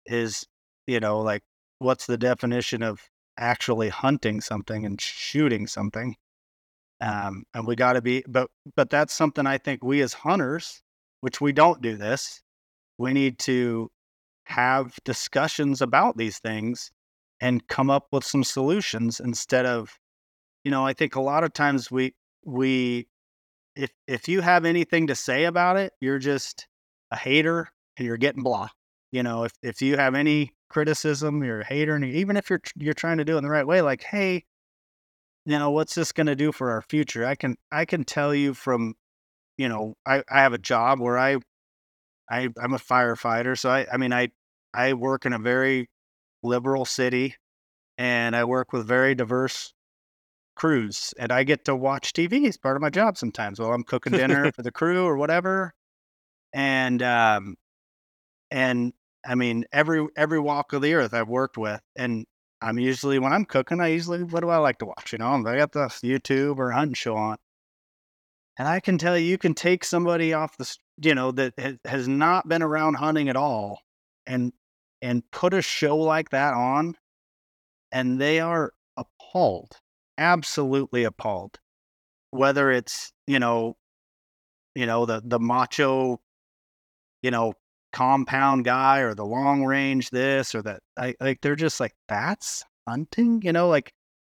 is you know like what's the definition of actually hunting something and shooting something um and we got to be but but that's something i think we as hunters which we don't do this we need to have discussions about these things and come up with some solutions instead of you know i think a lot of times we we if if you have anything to say about it, you're just a hater and you're getting blah. You know, if if you have any criticism, you're a hater, and even if you're you're trying to do it in the right way, like, hey, you know, what's this going to do for our future? I can I can tell you from, you know, I I have a job where I I I'm a firefighter, so I I mean I I work in a very liberal city, and I work with very diverse crews and I get to watch TV as part of my job sometimes while I'm cooking dinner for the crew or whatever. And um and I mean, every every walk of the earth I've worked with, and I'm usually when I'm cooking, I usually what do I like to watch? You know, I got the YouTube or hunting show on, and I can tell you, you can take somebody off the, you know, that has not been around hunting at all, and and put a show like that on, and they are appalled, absolutely appalled. Whether it's you know, you know the the macho, you know, compound guy or the long range this or that, I like they're just like that's hunting, you know, like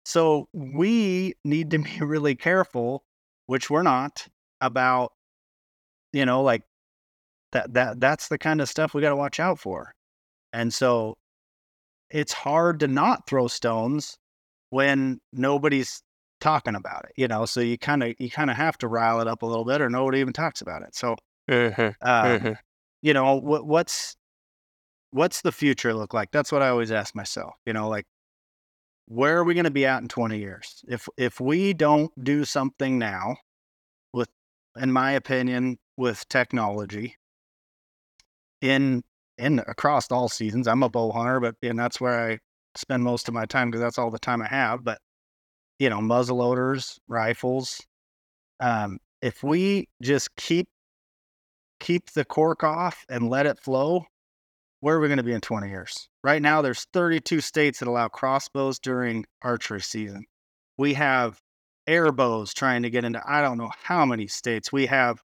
so we need to be really careful, which we're not about, you know, like that that that's the kind of stuff we got to watch out for. And so it's hard to not throw stones when nobody's talking about it, you know. So you kind of you kind of have to rile it up a little bit, or nobody even talks about it. So, um, you know, what what's what's the future look like? That's what I always ask myself. You know, like where are we going to be at in 20 years? If if we don't do something now, with, in my opinion, with technology, in in across all seasons. I'm a bow hunter, but and that's where I spend most of my time because that's all the time I have. But you know, muzzle loaders, rifles. Um, if we just keep keep the cork off and let it flow, where are we going to be in 20 years? Right now, there's 32 states that allow crossbows during archery season. We have air bows trying to get into I don't know how many states. We have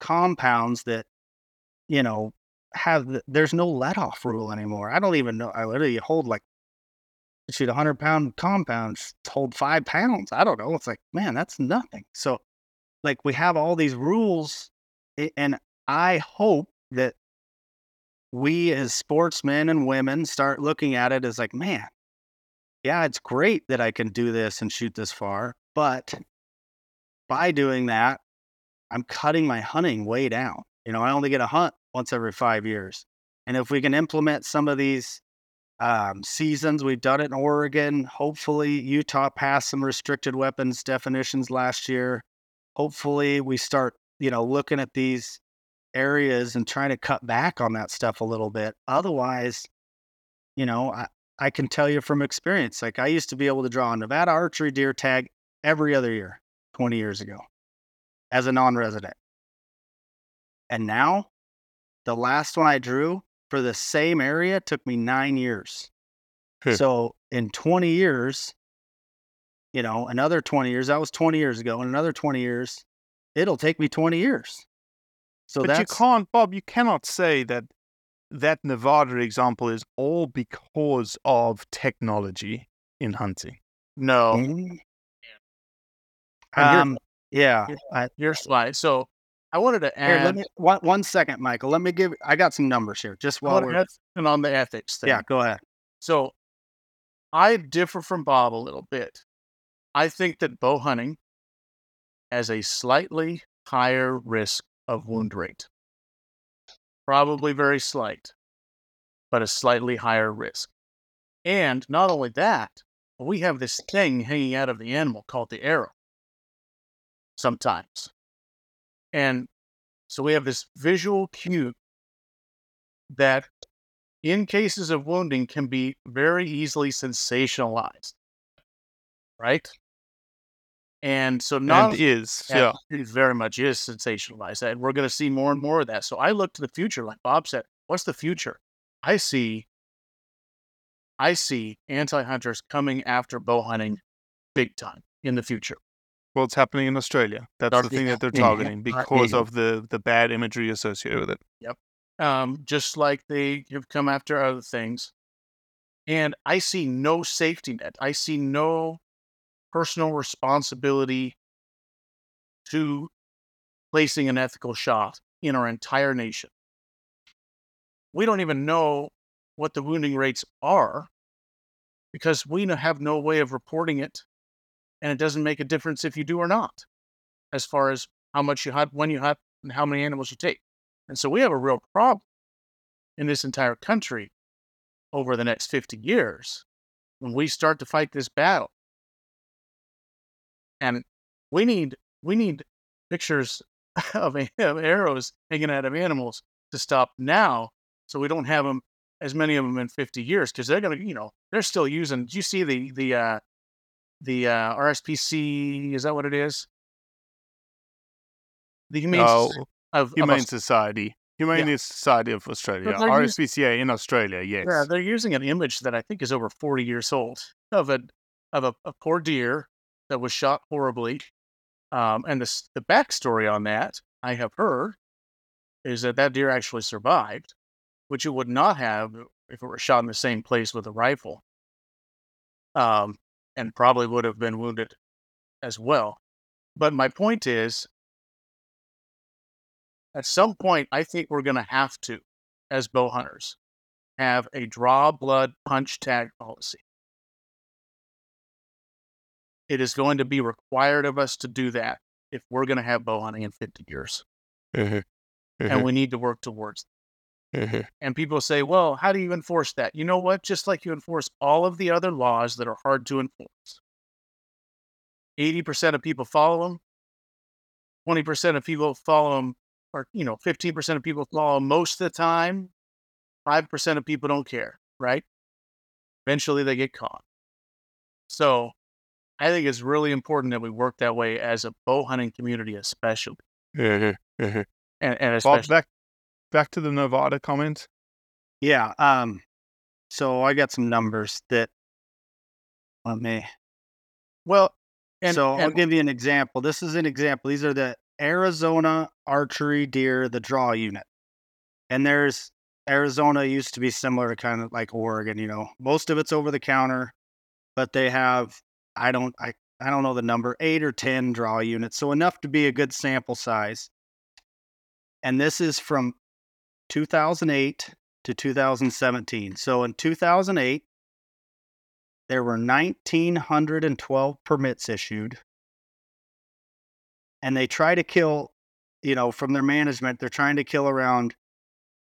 compounds that, you know, have the, there's no let off rule anymore. I don't even know. I literally hold like shoot a hundred pound compounds hold five pounds. I don't know. It's like man, that's nothing. So, like we have all these rules, and I hope that we as sportsmen and women start looking at it as like, man, yeah, it's great that I can do this and shoot this far, but by doing that, I'm cutting my hunting way down. You know, I only get a hunt once every five years. And if we can implement some of these um, seasons, we've done it in Oregon. Hopefully, Utah passed some restricted weapons definitions last year. Hopefully, we start, you know, looking at these areas and trying to cut back on that stuff a little bit. Otherwise, you know, I, I can tell you from experience, like I used to be able to draw a Nevada archery deer tag every other year 20 years ago as a non resident. And now, the last one I drew for the same area took me nine years. So, in 20 years, you know, another 20 years, that was 20 years ago, and another 20 years, it'll take me 20 years. So, but you can't, Bob. You cannot say that that Nevada example is all because of technology in hunting. No. Mhm. And here's- Um, yeah. I, Here's why. So I wanted to here, let me, one, one second, Michael. Let me give, I got some numbers here just while we're, add something on the ethics thing. yeah, go ahead. So I differ from Bob a little bit. I think that bow hunting has a slightly higher risk of wound rate. Probably very slight, but a slightly higher risk. And not only that, we have this thing hanging out of the animal called the arrow sometimes. And so we have this visual cue that in cases of wounding can be very easily sensationalized. Right? And so not and is yeah, yeah. it very much is sensationalized. And we're going to see more and more of that. So I look to the future, like Bob said, what's the future? I see I see anti-hunters coming after bow hunting big time in the future. Well, it's happening in Australia. That's the thing to that they're targeting Yeah. because Yeah. of the the bad imagery associated with it. Yep. Um, just like they have come after other things. And I see no safety net. I see no personal responsibility to placing an ethical shot in our entire nation. We don't even know what the wounding rates are because we have no way of reporting it. And it doesn't make a difference if you do or not, as far as how much you hunt, when you hunt, and how many animals you take. And so we have a real problem in this entire country over the next 50 years when we start to fight this battle. And we need we need pictures of, a- of arrows hanging out of animals to stop now so we don't have them as many of them in 50 years because they're gonna, you know, they're still using. Do you see the the uh, the uh, RSPC? Is that what it is? The Humane Oh, of, of Humane Aus- Society. Humane Society of Australia. RSPCA in Australia, yes. Yeah, they're using an image that I think is over 40 years old of a of a, a poor deer that was shot horribly. Um, and the the backstory on that I have heard is that that deer actually survived, which it would not have if it were shot in the same place with a rifle. Um, and probably would have been wounded as well. But my point is, at some point, I think we're going to have to, as bow hunters, have a draw blood punch tag policy. It is going to be required of us to do that if we're going to have bow hunting in 50 years. Mm-hmm, and mm-hmm. we need to work towards that. And people say, well, how do you enforce that? You know what? Just like you enforce all of the other laws that are hard to enforce. 80% of people follow them. 20% of people follow them, or, you know, 15% of people follow 'em most of the time. 5% of people don't care, right? Eventually they get caught. So I think it's really important that we work that way as a bow hunting community, especially. And, and Bob, especially. back, back to the Nevada comment. Yeah. Um. So I got some numbers that let me. Well, and, so I'll give you an example. This is an example. These are the Arizona archery deer, the draw unit, and there's Arizona used to be similar to kind of like Oregon. You know, most of it's over the counter, but they have I don't I I don't know the number eight or ten draw units, so enough to be a good sample size. And this is from 2008 to 2017. So in 2008, there were 1,912 permits issued. And they try to kill, you know, from their management, they're trying to kill around,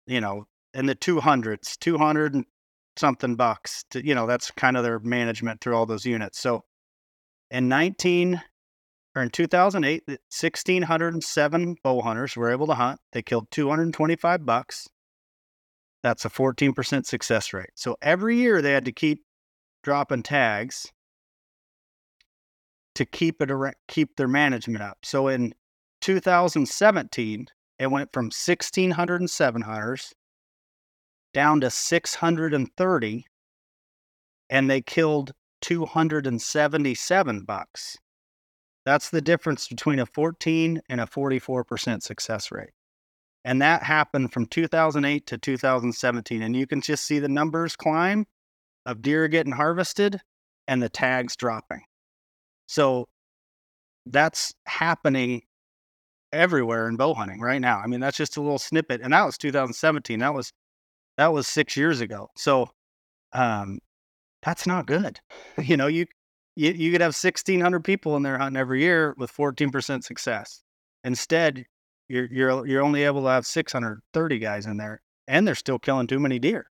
you know, in the 200s, 200 and something bucks. To, you know, that's kind of their management through all those units. So in 19 or in 2008, 1,607 bow hunters were able to hunt. They killed 225 bucks. That's a 14% success rate. So every year they had to keep dropping tags to keep it keep their management up. So in 2017, it went from 1,607 hunters down to 630, and they killed 277 bucks. That's the difference between a 14 and a 44% success rate. And that happened from 2008 to 2017. And you can just see the numbers climb of deer getting harvested and the tags dropping. So that's happening everywhere in bow hunting right now. I mean, that's just a little snippet. And that was 2017. That was that was six years ago. So um that's not good. You know, you you, you could have 1,600 people in there hunting every year with 14% success. Instead, you're you're you're only able to have 630 guys in there, and they're still killing too many deer.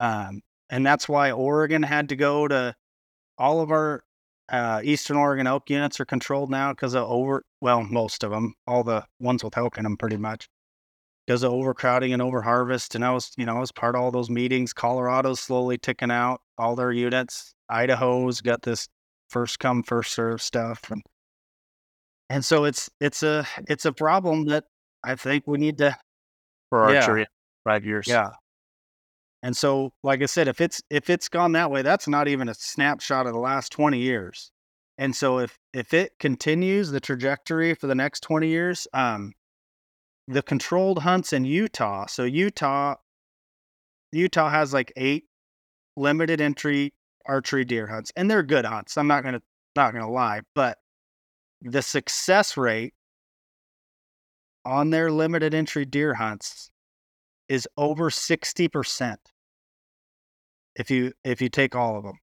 Um, and that's why Oregon had to go to all of our uh, Eastern Oregon elk units are controlled now because of over well most of them, all the ones with elk in them, pretty much because of overcrowding and overharvest. And I was you know I was part of all those meetings. Colorado's slowly ticking out all their units. Idaho's got this first come first serve stuff and and so it's it's a it's a problem that I think we need to for yeah. archery, five years. yeah. And so like I said if it's if it's gone that way that's not even a snapshot of the last 20 years. And so if if it continues the trajectory for the next 20 years um the controlled hunts in Utah. So Utah Utah has like 8 limited entry archery deer hunts and they're good hunts. I'm not to not to lie, but the success rate on their limited entry deer hunts is over 60% if you if you take all of them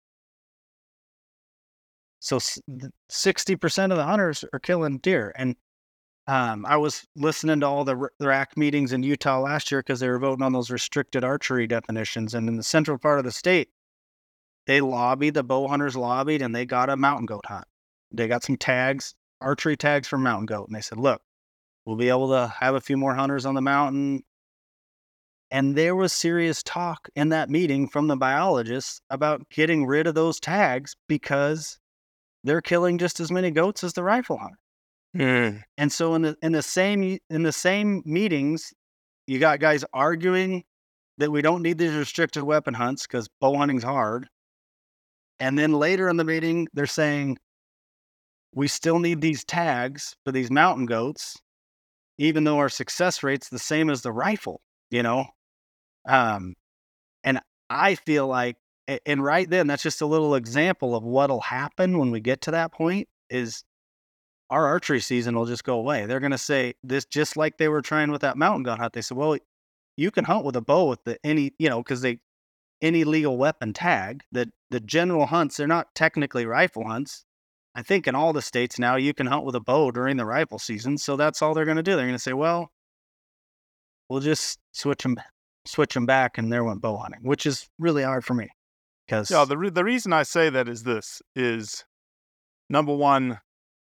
so 60% of the hunters are killing deer and um, i was listening to all the r- the RAC meetings in utah last year because they were voting on those restricted archery definitions and in the central part of the state they lobbied the bow hunters lobbied and they got a mountain goat hunt they got some tags archery tags for mountain goat and they said look we'll be able to have a few more hunters on the mountain And there was serious talk in that meeting from the biologists about getting rid of those tags because they're killing just as many goats as the rifle hunter. Hmm. And so in the in the same in the same meetings, you got guys arguing that we don't need these restricted weapon hunts because bow hunting's hard. And then later in the meeting, they're saying we still need these tags for these mountain goats, even though our success rate's the same as the rifle, you know? Um, and I feel like, and right then, that's just a little example of what'll happen when we get to that point is our archery season will just go away. They're going to say this just like they were trying with that mountain gun hunt. They said, well, you can hunt with a bow with the any, you know, because they any legal weapon tag. The the general hunts, they're not technically rifle hunts. I think in all the states now you can hunt with a bow during the rifle season. So that's all they're going to do. They're going to say, well, we'll just switch them switch them back, and there went bow hunting, which is really hard for me because Yeah, the re- the reason I say that is this is number one,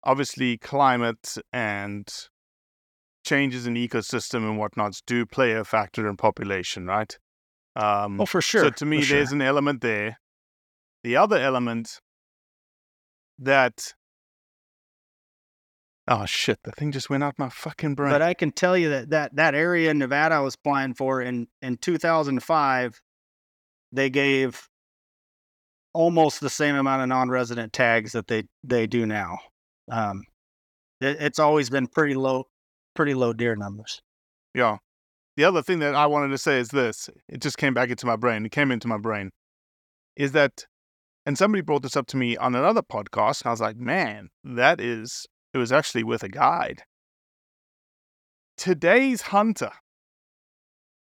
obviously climate and changes in ecosystem and whatnots do play a factor in population, right? Um, oh for sure. So to me, for there's sure. an element there. The other element that oh shit, the thing just went out my fucking brain. But I can tell you that that, that area in Nevada I was applying for in, in 2005, they gave almost the same amount of non-resident tags that they, they do now. Um, it, it's always been pretty low, pretty low deer numbers. Yeah. The other thing that I wanted to say is this. It just came back into my brain. It came into my brain. Is that, and somebody brought this up to me on another podcast, and I was like, man, that is, it was actually with a guide. Today's hunter,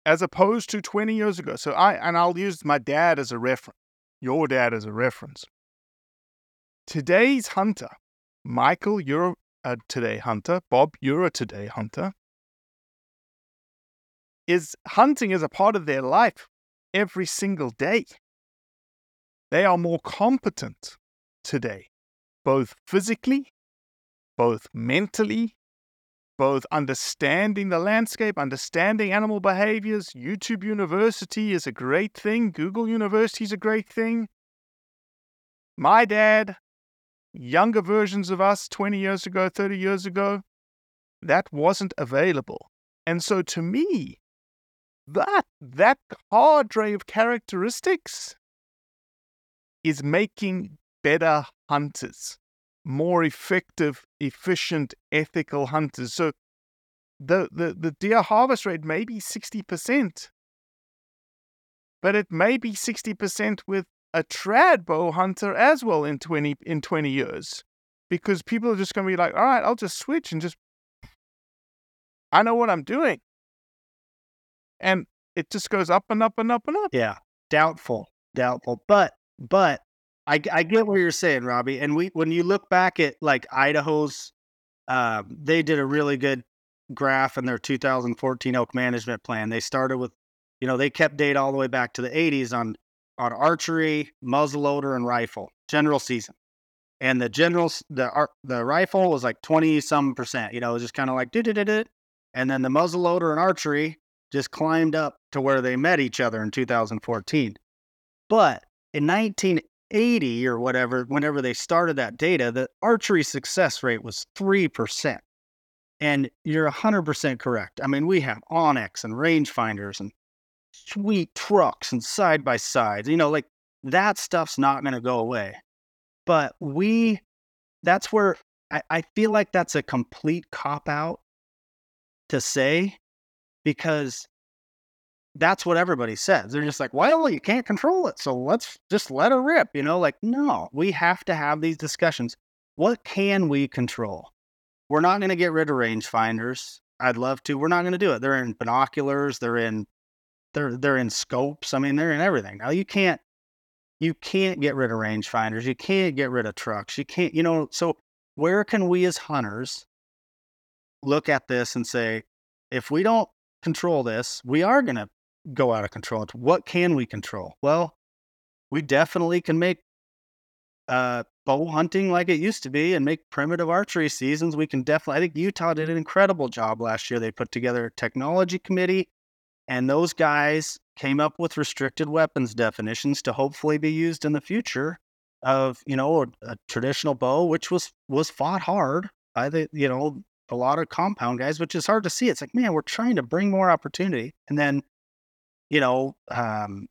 as opposed to 20 years ago. So I, and I'll use my dad as a reference, your dad as a reference. Today's hunter, Michael, you're a today hunter. Bob, you're a today hunter is hunting is a part of their life every single day. They are more competent today, both physically, both mentally, both understanding the landscape, understanding animal behaviors. YouTube University is a great thing, Google University is a great thing. My dad, younger versions of us 20 years ago, 30 years ago, that wasn't available. And so to me, that that cadre of characteristics is making better hunters, more effective, efficient, ethical hunters. So the, the, the deer harvest rate may be 60%, but it may be 60% with a trad bow hunter as well in 20 in 20 years. Because people are just gonna be like, all right, I'll just switch and just I know what I'm doing and it just goes up and up and up and up. Yeah, doubtful, doubtful. But but I I get what you're saying, Robbie. And we when you look back at like Idaho's, uh, they did a really good graph in their 2014 elk management plan. They started with, you know, they kept data all the way back to the 80s on on archery, muzzleloader, and rifle general season. And the general the the rifle was like 20 some percent. You know, it was just kind of like did it it. And then the muzzleloader and archery just climbed up to where they met each other in 2014. But in 1980 or whatever, whenever they started that data, the archery success rate was 3%. And you're 100% correct. I mean, we have onX and rangefinders and sweet trucks and side by sides. You know, like that stuff's not going to go away. But we, that's where I, I feel like that's a complete cop out to say because that's what everybody says. They're just like, well, you can't control it. So let's just let her rip. You know, like, no, we have to have these discussions. What can we control? We're not going to get rid of rangefinders. I'd love to. We're not going to do it. They're in binoculars. They're in, they're, they're in scopes. I mean, they're in everything. Now you can't, you can't get rid of rangefinders. You can't get rid of trucks. You can't, you know, so where can we as hunters look at this and say, if we don't control this, we are going to go out of control. What can we control? Well, we definitely can make uh, bow hunting like it used to be and make primitive archery seasons. We can definitely, I think Utah did an incredible job last year. They put together a technology committee And those guys came up with restricted weapons definitions to hopefully be used in the future of, you know, a, a traditional bow, which was was fought hard by the, you know, a lot of compound guys, which is hard to see. It's like, man, we're trying to bring more opportunity. And then, you know, um,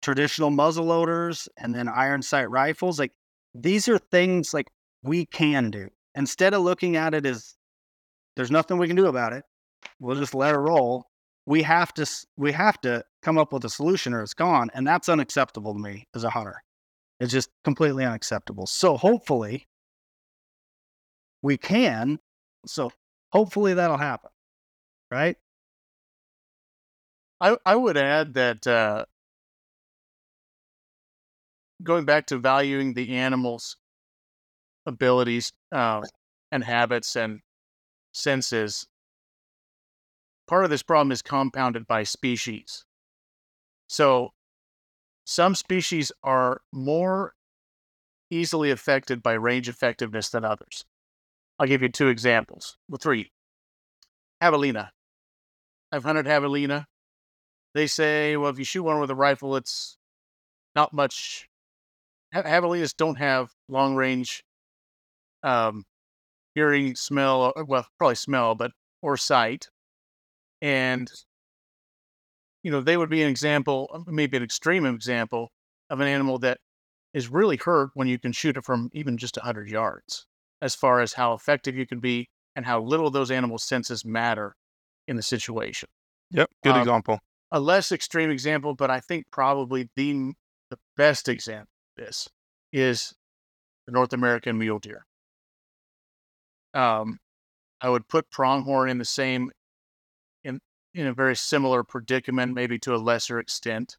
traditional muzzle loaders and then iron sight rifles, like these are things like we can do. Instead of looking at it as there's nothing we can do about it, we'll just let it roll. We have to we have to come up with a solution or it's gone, and that's unacceptable to me as a hunter. It's just completely unacceptable. So hopefully we can. So hopefully that'll happen. Right? I I would add that uh, going back to valuing the animal's abilities uh, and habits and senses, part of this problem is compounded by species. So, some species are more easily affected by range effectiveness than others. I'll give you two examples. Well, three. Javelina. I've hunted javelina. They say, well, if you shoot one with a rifle, it's not much. Javelinas don't have long range um, hearing, smell, well, probably smell, but or sight. And you know, they would be an example, uh, maybe an extreme example of an animal that is really hurt when you can shoot it from even just 100 yards, as far as how effective you can be and how little those animal senses matter in the situation. Yep, good Um, example. A less extreme example, but I think probably the the best example of this is the North American mule deer. Um, I would put pronghorn in the same, in a very similar predicament, maybe to a lesser extent,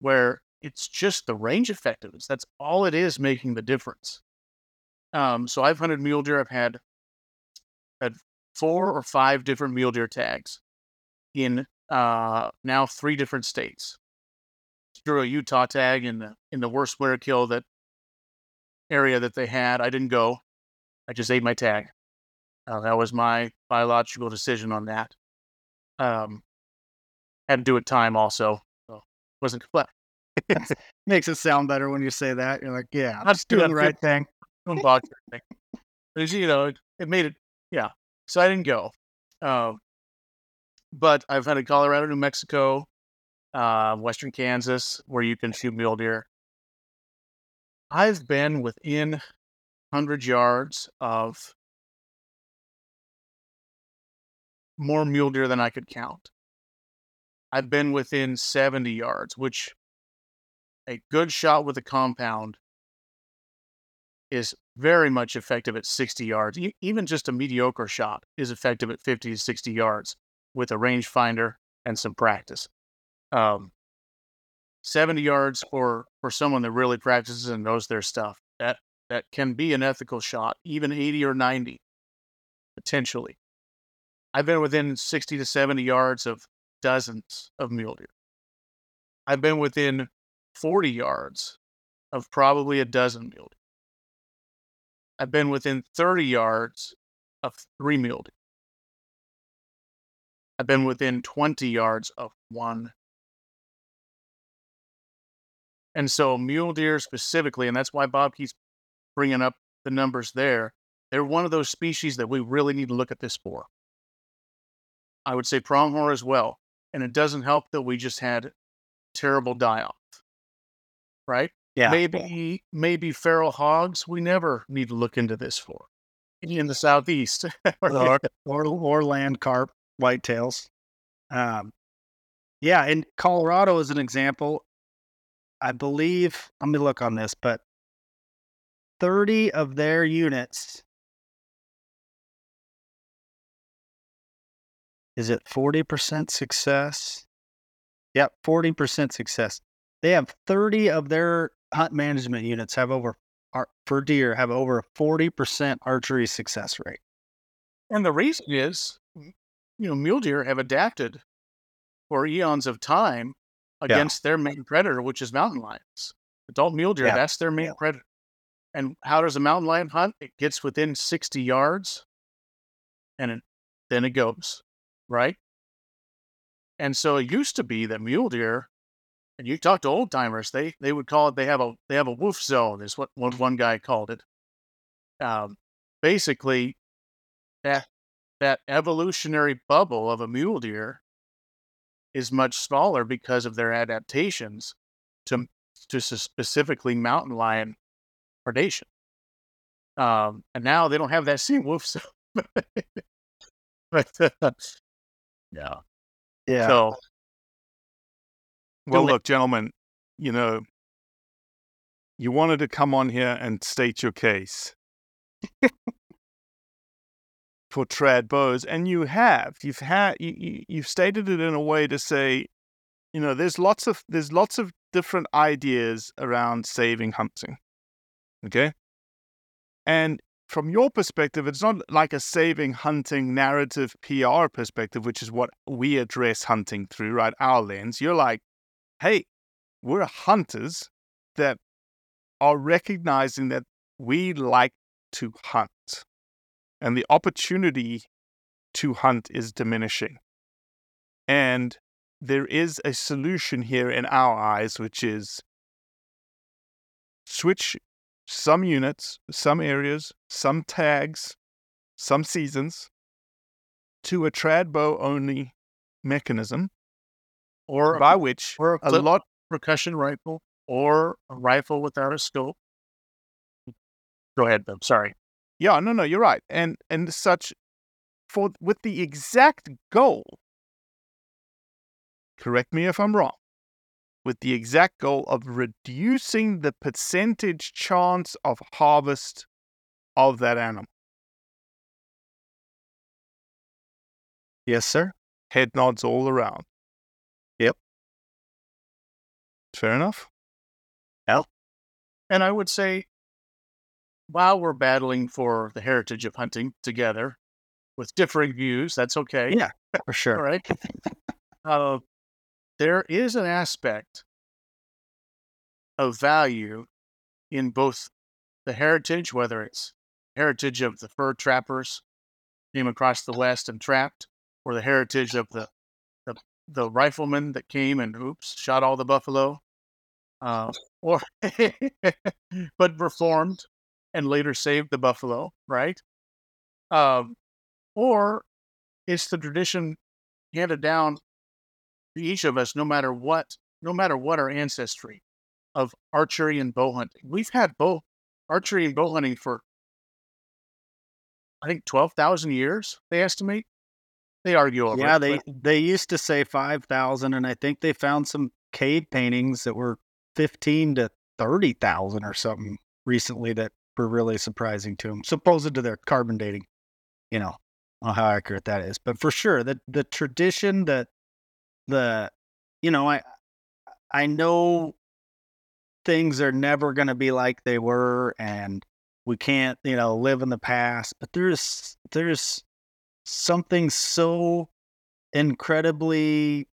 where it's just the range effectiveness. That's all it is making the difference. Um, so I've hunted mule deer. I've had had four or five different mule deer tags in uh, now three different states. Drew a Utah tag in the in the worst winter kill that area that they had. I didn't go. I just ate my tag. Uh, that was my biological decision on that. Um, had to do it time also. So wasn't well. Makes it sound better when you say that. You're like, yeah, I'm just doing the right thing. Don't bother. But you know, it, it made it. Yeah. So I didn't go. Um, but I've had in Colorado, New Mexico, uh, Western Kansas, where you can shoot mule deer. I've been within 100 yards of more mule deer than I could count. I've been within 70 yards, which a good shot with a compound is very much effective at 60 yards. Even just a mediocre shot is effective at 50 to 60 yards with a rangefinder and some practice. Um, 70 yards for for someone that really practices and knows their stuff. That that can be an ethical shot, even 80 or 90 potentially. I've been within 60 to 70 yards of dozens of mule deer. I've been within 40 yards of probably a dozen mule deer. I've been within 30 yards of three mule deer. I've been within 20 yards of one. And so mule deer specifically, and that's why Bob keeps bringing up the numbers there. They're one of those species that we really need to look at this for. I would say pronghorn as well. And it doesn't help that we just had terrible die off. Right? Yeah. Maybe maybe feral hogs we never need to look into this for. In the southeast. or, or or land carp, whitetails. Um, yeah, in Colorado as an example, I believe let me look on this, but thirty of their units is it forty percent success? Yep, forty percent success. They have thirty of their hunt management units have over for deer have over a forty percent archery success rate. And the reason is, you know, mule deer have adapted for eons of time against their main predator, which is mountain lions. Adult mule deer, Yeah. that's their main predator. And how does a mountain lion hunt? It gets within 60 yards and it, then it goes, right? And so it used to be that mule deer, and you talk to old timers, they they would call it they have a they have a wolf zone, is what one, one guy called it. Um, basically, that that evolutionary bubble of a mule deer is much smaller because of their adaptations to to specifically mountain lion predation. Um, and now they don't have that same wolf zone. but uh, yeah, Yeah. So Well, look, gentlemen, you know, you wanted to come on here and state your case for trad bows, and you have. You've had you, you you've stated it in a way to say, you know, there's lots of there's lots of different ideas around saving hunting. Okay, and from your perspective, it's not like a saving hunting narrative PR perspective, which is what we address hunting through, right? Our lens. You're like, hey, we're hunters that are recognizing that we like to hunt and the opportunity to hunt is diminishing. And there is a solution here in our eyes, which is switch some units, some areas, some tags, some seasons to a trad bow only mechanism, or by which or a, a lot percussion rifle or a rifle without a scope. Go ahead, Bob. Sorry. Yeah, no, no, you're right. And and such for with the exact goal. Correct me if I'm wrong. With the exact goal of reducing the percentage chance of harvest of that animal. Yes, sir. Head nods all around. Yep. Fair enough. And I would say, while we're battling for the heritage of hunting together with differing views, that's okay. Yeah, for sure. All right. uh, there is an aspect of value in both the heritage, whether it's heritage of the fur trappers came across the west and trapped, or the heritage of the the, the that came and oops shot all the buffalo, uh, or but reformed and later saved the buffalo, right? Um, or it's the tradition handed down each of us, no matter what, no matter what our ancestry of archery and bow hunting. We've had bow archery and bow hunting for, I think, twelve thousand years. They estimate. They argue over. Yeah, it, they but- they used to say five thousand, and I think they found some cave paintings that were fifteen to thirty thousand or something recently that were really surprising to them, supposed to their carbon dating. You know, I don't know how accurate that is, but for sure, the the tradition that the you know I I know things are never going to be like they were, and we can't you know live in the past, but there's there's something so incredibly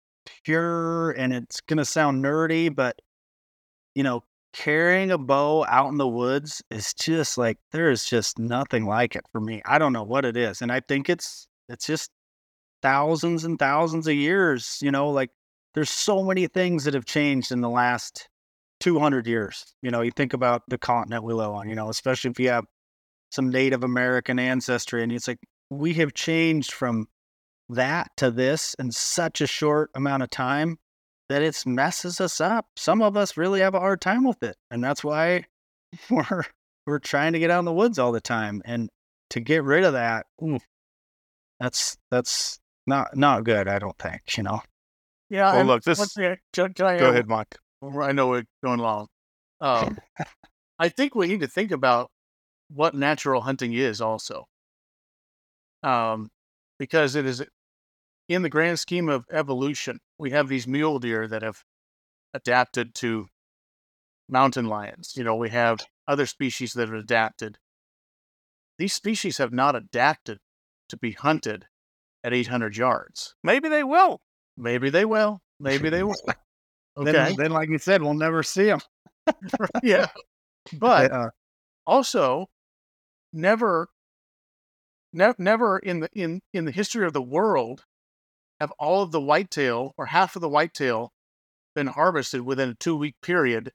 pure and it's going to sound nerdy but you know carrying a bow out in the woods is just like there is just nothing like it for me. I don't know what it is and i think it's it's just thousands and thousands of years you know like there's so many things that have changed in the last 200 years you know you think about the continent we live on you know especially if you have some native american ancestry and it's like we have changed from that to this in such a short amount of time that it messes us up. Some of us really have a hard time with it, and that's why we're we're trying to get out in the woods all the time. And to get rid of that, ooh, that's that's not not good. I don't think you know. Yeah. Well, look, this- thing I- Can, can I Go add ahead, Mike. I know we're going long. Um, I think we need to think about what natural hunting is also. Um, because it is in the grand scheme of evolution, we have these mule deer that have adapted to mountain lions. You know, we have other species that have adapted. These species have not adapted to be hunted at 800 yards. Maybe they will. Maybe they will. Maybe they will. Okay. Then, then, like you said, we'll never see them. yeah. But uh, also never ne- never in the in in the history of the world have all of the whitetail or half of the whitetail been harvested within a two week period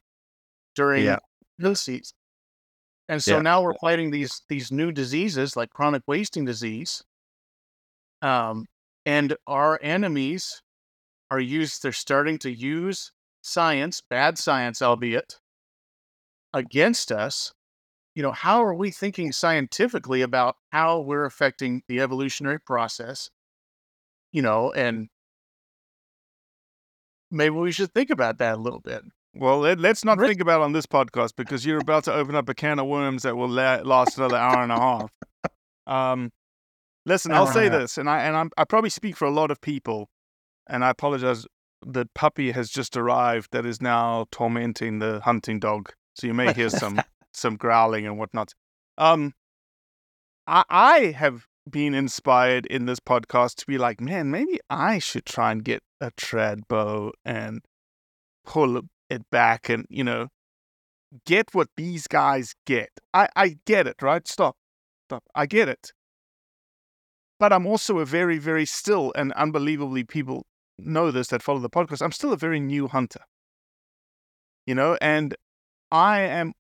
during Yeah. the season. And so Yeah. now we're fighting these these new diseases like chronic wasting disease. Um, and our enemies are used, they're starting to use science, bad science, albeit, against us. You know, how are we thinking scientifically about how we're affecting the evolutionary process? You know, and maybe we should think about that a little bit. Well, let, us not think about it on this podcast because you're about to open up a can of worms that will la- last another hour and a half. Um, listen, I'll say and a half. this, and I and I'm, I probably speak for a lot of people, and I apologize. The puppy has just arrived that is now tormenting the hunting dog, so you may hear some some growling and whatnot. Um, I I have been inspired in this podcast to be like, man, maybe I should try and get a trad bow and pull it back and you know get what these guys get. I I get it, right? Stop, stop. I get it. But I'm also a very, very still and unbelievably people know this that follow the podcast. I'm still a very new hunter. You know, and I am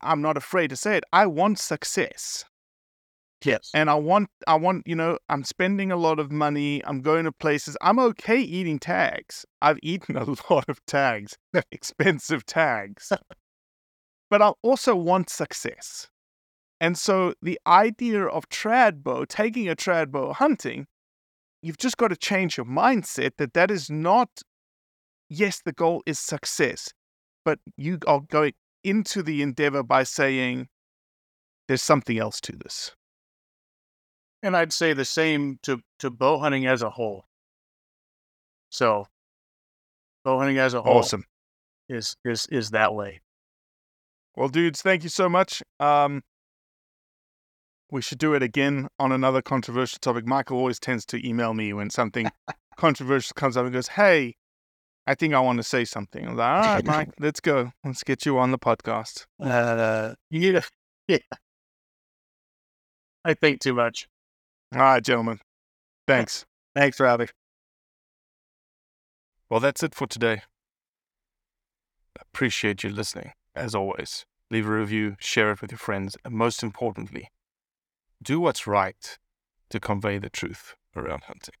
I'm not afraid to say it. I want success. Yes. And I want I want, you know, I'm spending a lot of money. I'm going to places. I'm okay eating tags. I've eaten a lot of tags, expensive tags. but I also want success. And so the idea of trad bow, taking a trad bow hunting, you've just got to change your mindset that that is not yes, the goal is success, but you are going into the endeavor by saying there's something else to this. And I'd say the same to, to bow hunting as a whole. So bow hunting as a whole Awesome. is is is that way. Well, dudes, thank you so much. Um, we should do it again on another controversial topic. Michael always tends to email me when something controversial comes up and goes, Hey, I think I want to say something. I'm like, All right, Mike, let's go. Let's get you on the podcast. Uh, you need a yeah. I think too much. All right, gentlemen. Thanks. Thanks, Robbie. Well, that's it for today. Appreciate you listening, as always. Leave a review, share it with your friends, and most importantly, do what's right to convey the truth around hunting.